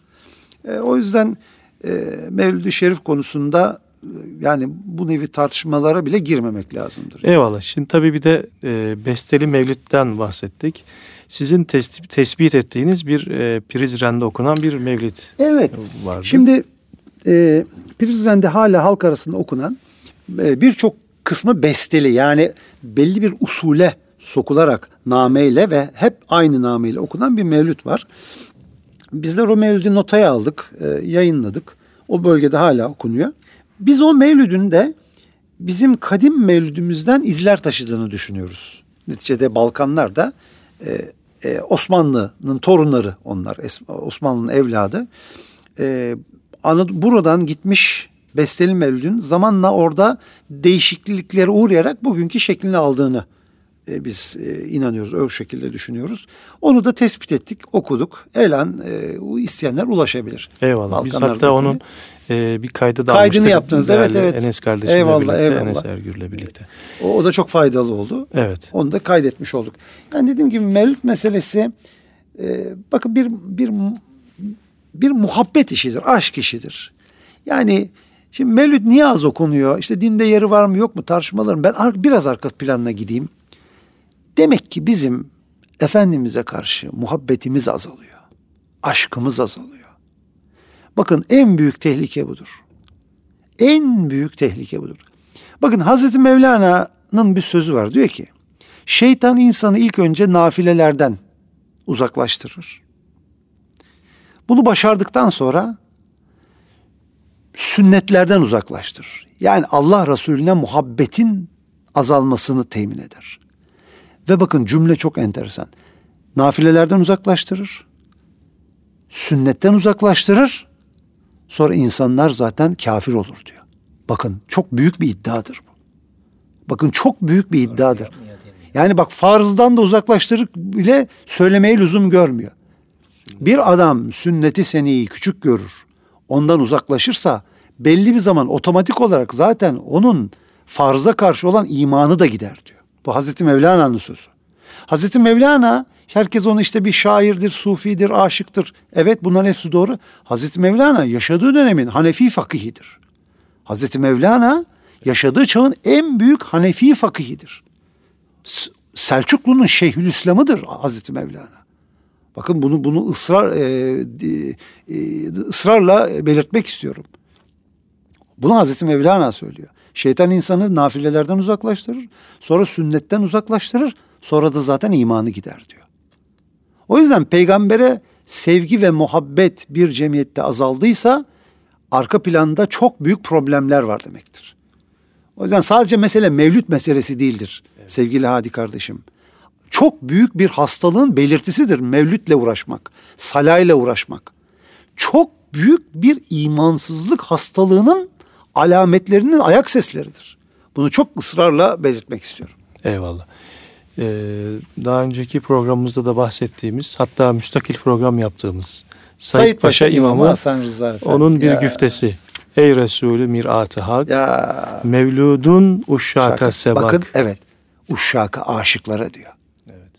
E, o yüzden e, Mevlid-i Şerif konusunda e, yani bu nevi tartışmalara bile girmemek lazımdır. Eyvallah. Şimdi tabii bir de e, besteli mevlütten bahsettik. Sizin tes- tespit ettiğiniz bir e, Prizren'de okunan bir mevlid evet. vardı. Şimdi e, Prizren'de hala halk arasında okunan e, birçok kısmı besteli yani belli bir usule sokularak nameyle ve hep aynı nameyle okunan bir mevlüt var. Bizler o mevlüdü notaya aldık, e, yayınladık. O bölgede hala okunuyor. Biz o mevlüdün de bizim kadim mevlüdümüzden izler taşıdığını düşünüyoruz. Neticede Balkanlar da e, e, Osmanlı'nın torunları onlar. Osmanlı'nın evladı. E, buradan gitmiş Besteli Mevlüd'ün zamanla orada değişikliklere uğrayarak bugünkü şeklini aldığını e, biz e, inanıyoruz, o şekilde düşünüyoruz. Onu da tespit ettik, okuduk. Elan e, isteyenler ulaşabilir. Eyvallah. Biz hatta onun e, bir kaydı da Kaydını yaptınız, evet evet. Enes kardeşimle eyvallah, birlikte, eyvallah. Enes Ergür'le birlikte. O, o da çok faydalı oldu. Evet. Onu da kaydetmiş olduk. Yani dediğim gibi mevlüt meselesi, e, bakın bir bir bir muhabbet işidir, aşk işidir. Yani Şimdi mevlüt niye az okunuyor? İşte dinde yeri var mı yok mu tartışmalarım. Ben biraz arka planına gideyim. Demek ki bizim Efendimiz'e karşı muhabbetimiz azalıyor. Aşkımız azalıyor. Bakın en büyük tehlike budur. En büyük tehlike budur. Bakın Hazreti Mevlana'nın bir sözü var. Diyor ki şeytan insanı ilk önce nafilelerden uzaklaştırır. Bunu başardıktan sonra sünnetlerden uzaklaştırır. Yani Allah Resulüne muhabbetin azalmasını temin eder. Ve bakın cümle çok enteresan. Nafilelerden uzaklaştırır. Sünnetten uzaklaştırır. Sonra insanlar zaten kafir olur diyor. Bakın çok büyük bir iddiadır bu. Bakın çok büyük bir iddiadır. Yani bak farzdan da uzaklaştırır bile söylemeye lüzum görmüyor. Bir adam sünneti seniyi küçük görür. Ondan uzaklaşırsa belli bir zaman otomatik olarak zaten onun farza karşı olan imanı da gider diyor. Bu Hazreti Mevlana'nın sözü. Hazreti Mevlana herkes onu işte bir şairdir, sufidir, aşıktır. Evet bunların hepsi doğru. Hazreti Mevlana yaşadığı dönemin Hanefi fakihidir. Hazreti Mevlana yaşadığı çağın en büyük Hanefi fakihidir. Selçuklu'nun Şeyhülislam'ıdır Hazreti Mevlana. Bakın bunu bunu ısrar e, e, ısrarla belirtmek istiyorum. Bunu Hazreti Mevlana söylüyor. Şeytan insanı nafilelerden uzaklaştırır. Sonra sünnetten uzaklaştırır. Sonra da zaten imanı gider diyor. O yüzden peygambere sevgi ve muhabbet bir cemiyette azaldıysa arka planda çok büyük problemler var demektir. O yüzden sadece mesele mevlüt meselesi değildir evet. sevgili Hadi kardeşim. Çok büyük bir hastalığın belirtisidir mevlütle uğraşmak, salayla uğraşmak. Çok büyük bir imansızlık hastalığının alametlerinin ayak sesleridir. Bunu çok ısrarla belirtmek istiyorum. Eyvallah. Ee, daha önceki programımızda da bahsettiğimiz hatta müstakil program yaptığımız Said, Said Paşa, Paşa İmamı Hasan Rıza Efendi. onun bir ya. güftesi. Ey Resulü mirat-ı hak ya. mevludun uşşaka sebak. Bakın evet uşşaka aşıklara diyor. Evet.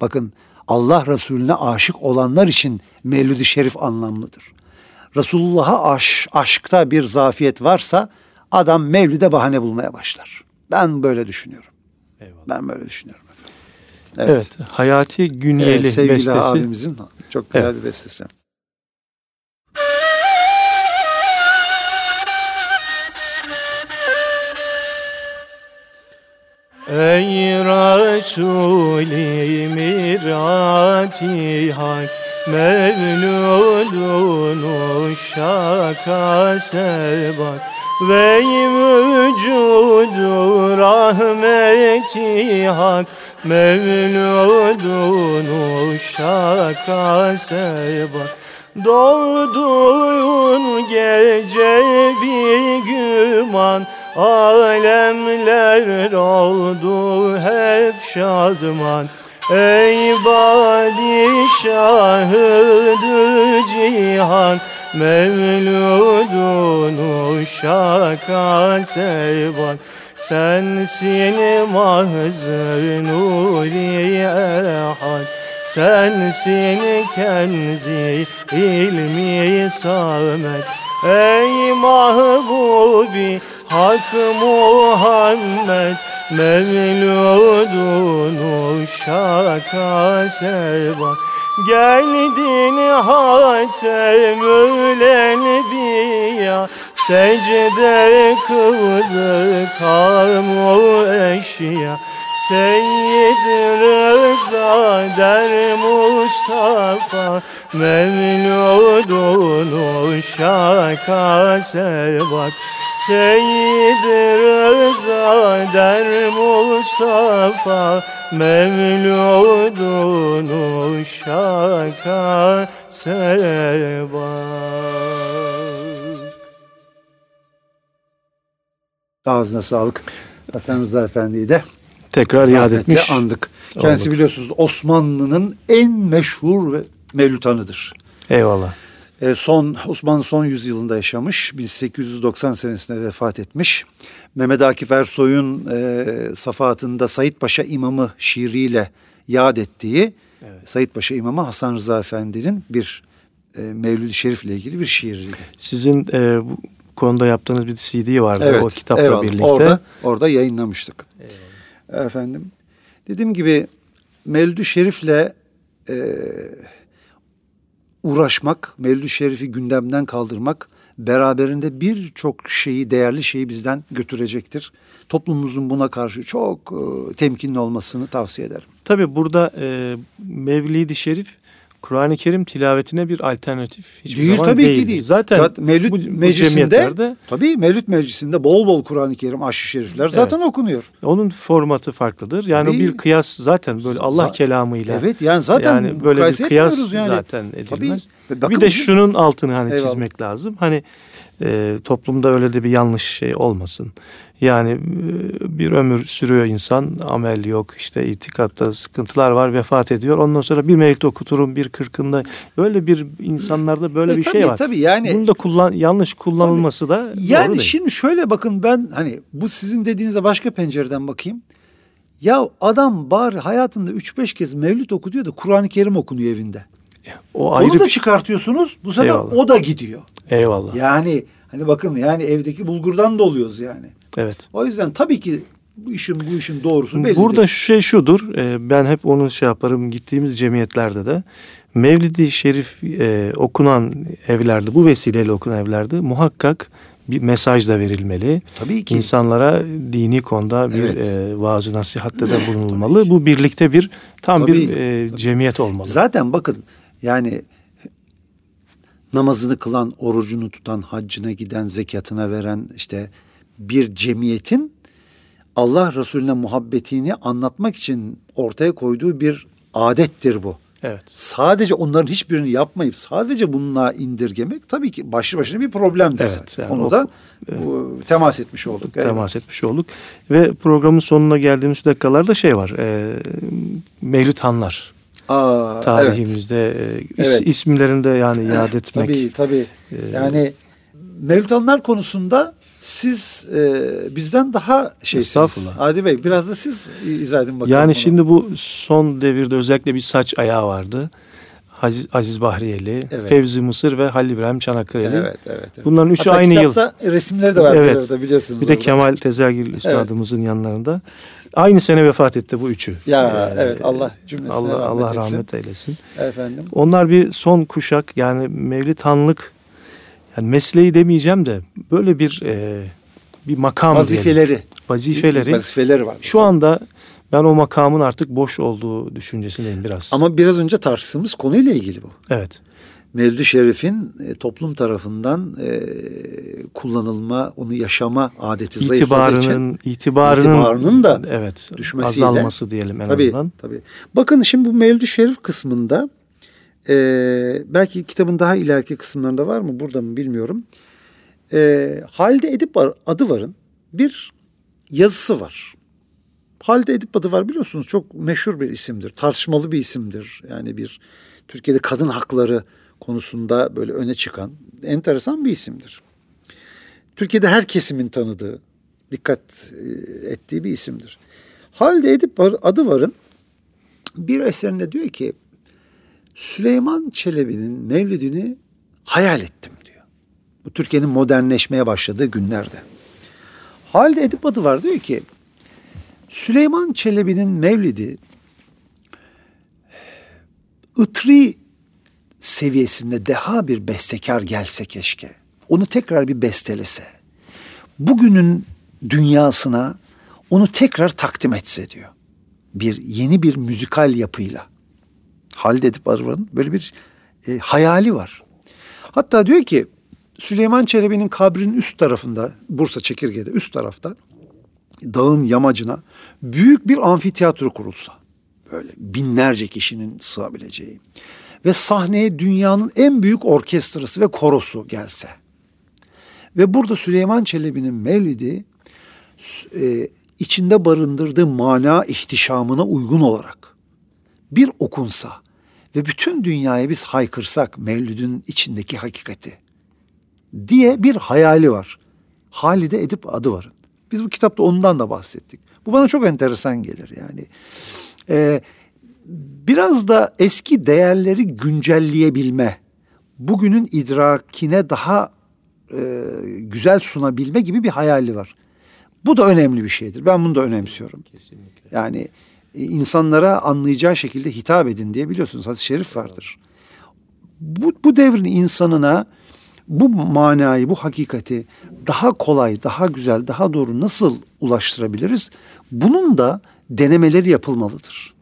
Bakın Allah Resulüne aşık olanlar için mevlüd-i şerif anlamlıdır. Resulullah'a aş, aşkta bir zafiyet varsa adam mevlide bahane bulmaya başlar. Ben böyle düşünüyorum. Eyvallah. Ben böyle düşünüyorum efendim. Evet. evet Hayati Günyeli evet, sevgili bestesi. abimizin çok güzel evet. bir bestesi. Ey Resul-i Mirati Hak Mevludun uşaka sebak Ve vücudu rahmeti hak. Mevludun uşaka sebak Doğduğun gece bir güman. Alemler oldu hep şadman Ey padişahı cihan Mevludun uşaka sevban. Sensin mahzı nuri ehad Sensin kenzi ilmi samet. Ey mahbubi hak Muhammed Mevludun uşaka sevban Geldin hatemül enbiya Secde kıldı kamu eşya. Seyyid Rıza der Mustafa. Mevludun uşaka sebat Seyyid Rıza der Mustafa Mevludun uşaka sebat Ağzına sağlık. Hasan Rıza Efendi'yi de Tekrar iade rahmetle etmiş. andık. Kendisi Olduk. biliyorsunuz Osmanlı'nın en meşhur ve mevlütanıdır. Eyvallah. E, son Osmanlı son yüzyılında yaşamış. 1890 senesinde vefat etmiş. Mehmet Akif Ersoy'un e, safahatında Said Paşa imamı şiiriyle yad ettiği Said Paşa imamı Hasan Rıza Efendi'nin bir e, Mevlid-i Şerif ile ilgili bir şiiriydi. Sizin e, bu konuda yaptığınız bir CD vardı o kitapla eyvallah. birlikte. Orada, orada yayınlamıştık. Efendim. Dediğim gibi Mevlid-i Şerif'le e, uğraşmak, Mevlid-i Şerif'i gündemden kaldırmak beraberinde birçok şeyi, değerli şeyi bizden götürecektir. Toplumumuzun buna karşı çok e, temkinli olmasını tavsiye ederim. Tabii burada e, Mevlid-i Şerif Kur'an-ı Kerim tilavetine bir alternatif hiçbir değil zaman tabii değildi. ki değil. Zaten, Mevlüt bu, meclisinde tabii Mevlüt meclisinde bol bol Kur'an-ı Kerim, aşırı şerifler zaten okunuyor. onun formatı farklıdır. Yani Tabii. bir kıyas zaten böyle Allah Za- kelamıyla. Evet yani zaten yani böyle bir kıyas yani. zaten Tabii. edilmez. Ve Bir de şunun altını hani Eyvallah. çizmek lazım. Hani e, toplumda öyle de bir yanlış şey olmasın. Yani e, bir ömür sürüyor insan, amel yok, işte itikatta sıkıntılar var, vefat ediyor. Ondan sonra bir mevlid okuturum, bir kırkında. Öyle bir insanlarda böyle E, bir tabii, şey var. Tabii yani Bunu da kullan yanlış kullanılması da doğru Yani değil. şimdi şöyle bakın ben hani bu sizin dediğinize başka pencereden bakayım. Ya adam bari hayatında 3-5 kez mevlüt okuyor da Kur'an-ı Kerim okunuyor evinde. O ayrı Onu da bir çıkartıyorsunuz bu sefer Eyvallah. o da gidiyor. eyvallah. Yani hani bakın yani evdeki bulgurdan da oluyoruz yani. Evet. O yüzden tabii ki bu işin bu işin doğrusu belli. Burada şu şey şudur. e, Ben hep onu şey yaparım gittiğimiz cemiyetlerde de Mevlid-i Şerif e, okunan evlerde, bu vesileyle okunan evlerde muhakkak bir mesaj da verilmeli. Tabii ki. İnsanlara dini konuda bir Evet. e, vaaz nasihatte de bulunulmalı. Bu birlikte bir tam Tabii, bir e, cemiyet olmalı. Zaten bakın yani namazını kılan, orucunu tutan, haccına giden, zekatına veren işte bir cemiyetin Allah Resulüne muhabbetini anlatmak için ortaya koyduğu bir adettir bu. Evet. Sadece onların hiçbirini yapmayıp sadece bununla indirgemek tabii ki başlı başına bir problemdir. Evet, zaten. yani Onu o- da bu, temas etmiş olduk. Evet. temas etmiş olduk. Ve programın sonuna geldiğimiz dakikalarda şey var. E, Mevlüt Hanlar. Aa, evet. Tarihimizde e, is- Evet. isimlerini de yani iade etmek. Tabii tabii. Ee, yani Mevlütanlar konusunda siz e, bizden daha şeysiniz. Adi Bey biraz da siz izah edin bakalım. Yani bunu. şimdi bu son devirde özellikle bir saç ayağı vardı. Aziz, Aziz Bahriyeli, Evet. Fevzi Mısır ve Halil İbrahim Çanakkale'li. Evet, evet, evet. Bunların üçü Hatta aynı yıl. resimleri de var Evet. evet. biliyorsunuz. Bir de orada. Kemal Tezergil üstadımızın yanlarında. Aynı sene vefat etti bu üçü. Ya Ee, evet Allah cümlesine Allah, rahmet Allah etsin. rahmet eylesin. Efendim. Onlar bir son kuşak yani Mevlid Hanlık yani mesleği demeyeceğim de böyle bir e, bir makam diyelim. Vazifeleri. Vazifeleri. Vazifeleri var. Şu anda ben o makamın artık boş olduğu düşüncesindeyim biraz. Ama biraz önce tartıştığımız konuyla ilgili bu. evet. Mevlid-i Şerif'in e, toplum tarafından e, kullanılma, onu yaşama adeti zayıfladığı için itibarının itibarının itibarının da evet düşmesiyle- azalması diyelim en tabii, azından. Tabii. Bakın şimdi bu Mevlid-i Şerif kısmında e, belki kitabın daha ileriki kısımlarında var mı burada mı bilmiyorum. E, Halide Edip var- adı varın bir yazısı var. Halide Edip adı var biliyorsunuz çok meşhur bir isimdir. Tartışmalı bir isimdir. Yani bir Türkiye'de kadın hakları konusunda böyle öne çıkan enteresan bir isimdir. Türkiye'de her kesimin tanıdığı, dikkat e, ettiği bir isimdir. Halde Edip adı varın bir eserinde diyor ki Süleyman Çelebi'nin mevlidini hayal ettim diyor. Bu Türkiye'nin modernleşmeye başladığı günlerde. Halde Edip adı var diyor ki Süleyman Çelebi'nin mevlidi ıtri seviyesinde deha bir bestekar gelse keşke. Onu tekrar bir bestelese. Bugünün dünyasına onu tekrar takdim etse diyor. Bir yeni bir müzikal yapıyla. Halde Edip Arvan'ın böyle bir e, hayali var. Hatta diyor ki Süleyman Çelebi'nin kabrinin üst tarafında Bursa Çekirge'de üst tarafta dağın yamacına büyük bir amfiteyatro kurulsa böyle binlerce kişinin sığabileceği ve sahneye dünyanın en büyük orkestrası ve korosu gelse ve burada Süleyman Çelebi'nin mevlidi e, içinde barındırdığı mana ihtişamına uygun olarak bir okunsa ve bütün dünyaya biz haykırsak mevlidin içindeki hakikati diye bir hayali var. Halide Edip adı varın. Biz bu kitapta ondan da bahsettik. Bu bana çok enteresan gelir yani. Ee, biraz da eski değerleri güncelleyebilme, bugünün idrakine daha e, güzel sunabilme gibi bir hayali var. Bu da önemli bir şeydir. Ben bunu da önemsiyorum. Kesinlikle. Yani e, insanlara anlayacağı şekilde hitap edin diye biliyorsunuz hadis-i şerif vardır. Bu, bu devrin insanına bu manayı, bu hakikati daha kolay, daha güzel, daha doğru nasıl ulaştırabiliriz? Bunun da denemeleri yapılmalıdır.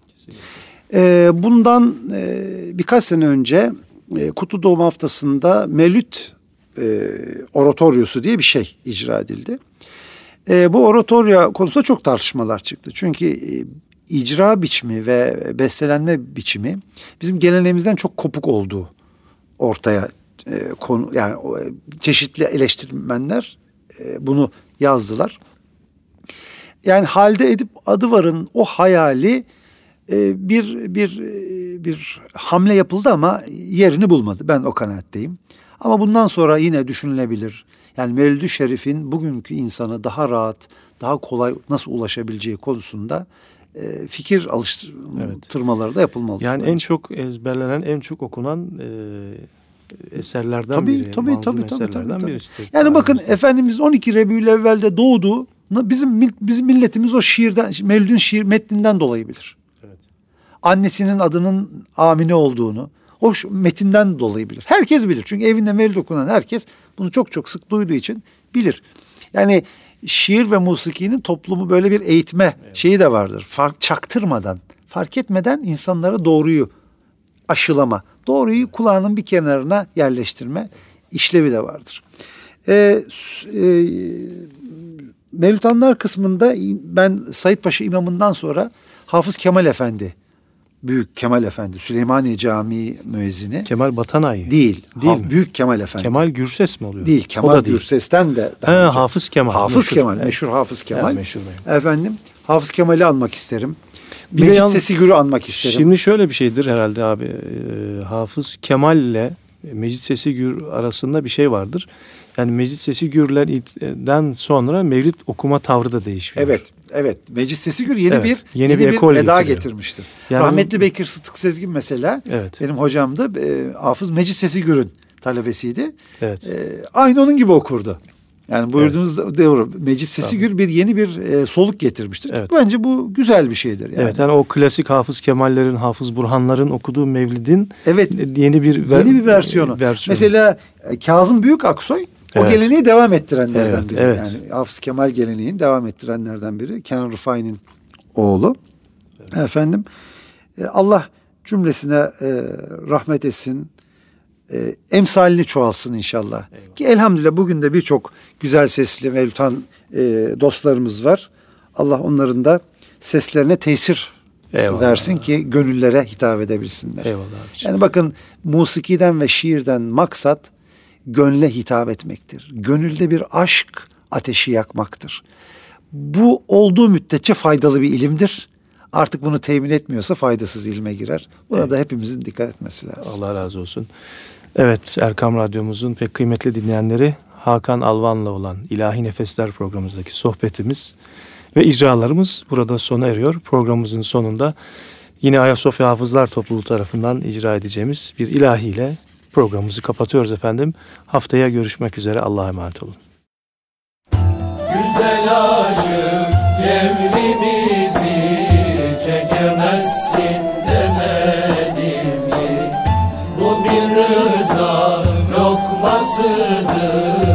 Ee, bundan e, birkaç sene önce e, Kutlu Doğum Haftası'nda Mevlüt e, oratoryosu diye bir şey icra edildi. E, bu oratorya konusunda çok tartışmalar çıktı. Çünkü e, icra biçimi ve bestelenme biçimi bizim geleneğimizden çok kopuk olduğu ortaya e, konu yani e, çeşitli eleştirmenler e, bunu yazdılar. Yani halde edip adı varın o hayali e, bir bir e, bir hamle yapıldı ama yerini bulmadı. Ben o kanaatteyim. Ama bundan sonra yine düşünülebilir. Yani Mevlid-i Şerif'in bugünkü insanı daha rahat, daha kolay nasıl ulaşabileceği konusunda e, fikir alıştırmaları evet. da yapılmalı. Yani bence. en çok ezberlenen, en çok okunan e, eserlerden tabii, biri. Tabii tabii tabii. tabii, tabii. birisidir. Yani bakın Efendimiz 12 Rebül evvelde doğdu. Bizim bizim milletimiz o şiirden, Mevlid'in şiir metninden dolayı bilir. Evet. Annesinin adının Amine olduğunu, o metinden dolayı bilir. Herkes bilir. Çünkü evinde mevlid okunan herkes bunu çok çok sık duyduğu için bilir. Yani şiir ve musikinin toplumu böyle bir eğitme evet. şeyi de vardır. Fark çaktırmadan, fark etmeden insanlara doğruyu aşılama, doğruyu kulağının bir kenarına yerleştirme işlevi de vardır. Ee, e, Mevlütanlar kısmında ben Said Paşa imamından sonra Hafız Kemal Efendi Büyük Kemal Efendi, Süleymaniye Camii müezzini. Kemal Batanay. Değil. Değil mi? Büyük Kemal Efendi. Kemal Gürses mi oluyor? Değil. Kemal o değil. Gürses'ten de. He, Hafız Kemal. Hafız meşhur. Kemal. Meşhur Hafız Kemal. Yani meşhur Efendim Hafız Kemal'i anmak isterim. Bir Mecit Sesi Gür'ü anmak isterim. Şimdi şöyle bir şeydir herhalde abi. E, Hafız Kemal ile Mecit Sesi Gür arasında bir şey vardır. Yani Mecit Sesi Gürler'den sonra Mevlid okuma tavrı da değişiyor. Evet. Evet. Meclis Sesi Gür yeni evet, bir yeni, bir, bir ekol eda getiriyor. getirmiştir. Yani, Rahmetli Bekir Sıtık Sezgin mesela evet. benim hocamdı. E, Hafız Meclis Sesi Gür'ün talebesiydi. Evet. E, aynı onun gibi okurdu. Yani buyurduğunuz evet. doğru. Meclis Sesi Gür bir yeni bir e, soluk getirmiştir. Evet. Bence bu güzel bir şeydir. Yani. Evet yani o klasik Hafız Kemallerin, Hafız Burhanların okuduğu Mevlid'in evet, yeni bir yeni bir versiyonu. versiyonu. Mesela e, Kazım Büyük Aksoy o evet. geleneği devam ettirenlerden evet, biri. Evet. Yani Hafız Kemal geleneğini devam ettirenlerden biri. Kenan Rıfai'nin oğlu. Evet. Efendim e, Allah cümlesine e, rahmet etsin. E, emsalini çoğalsın inşallah. Eyvallah. Ki elhamdülillah bugün de birçok güzel sesli mevlutan e, dostlarımız var. Allah onların da seslerine tesir Eyvallah. versin ki gönüllere hitap edebilsinler. Eyvallah Yani bakın musikiden ve şiirden maksat gönle hitap etmektir. Gönülde bir aşk ateşi yakmaktır. Bu olduğu müddetçe faydalı bir ilimdir artık bunu temin etmiyorsa faydasız ilme girer. Buna evet. da hepimizin dikkat etmesi lazım. Allah razı olsun. Evet Erkam Radyomuzun pek kıymetli dinleyenleri Hakan Alvan'la olan İlahi Nefesler programımızdaki sohbetimiz ve icralarımız burada sona eriyor. Programımızın sonunda yine Ayasofya Hafızlar Topluluğu tarafından icra edeceğimiz bir ilahiyle programımızı kapatıyoruz efendim. Haftaya görüşmek üzere Allah'a emanet olun. Güzel aşık. Senhor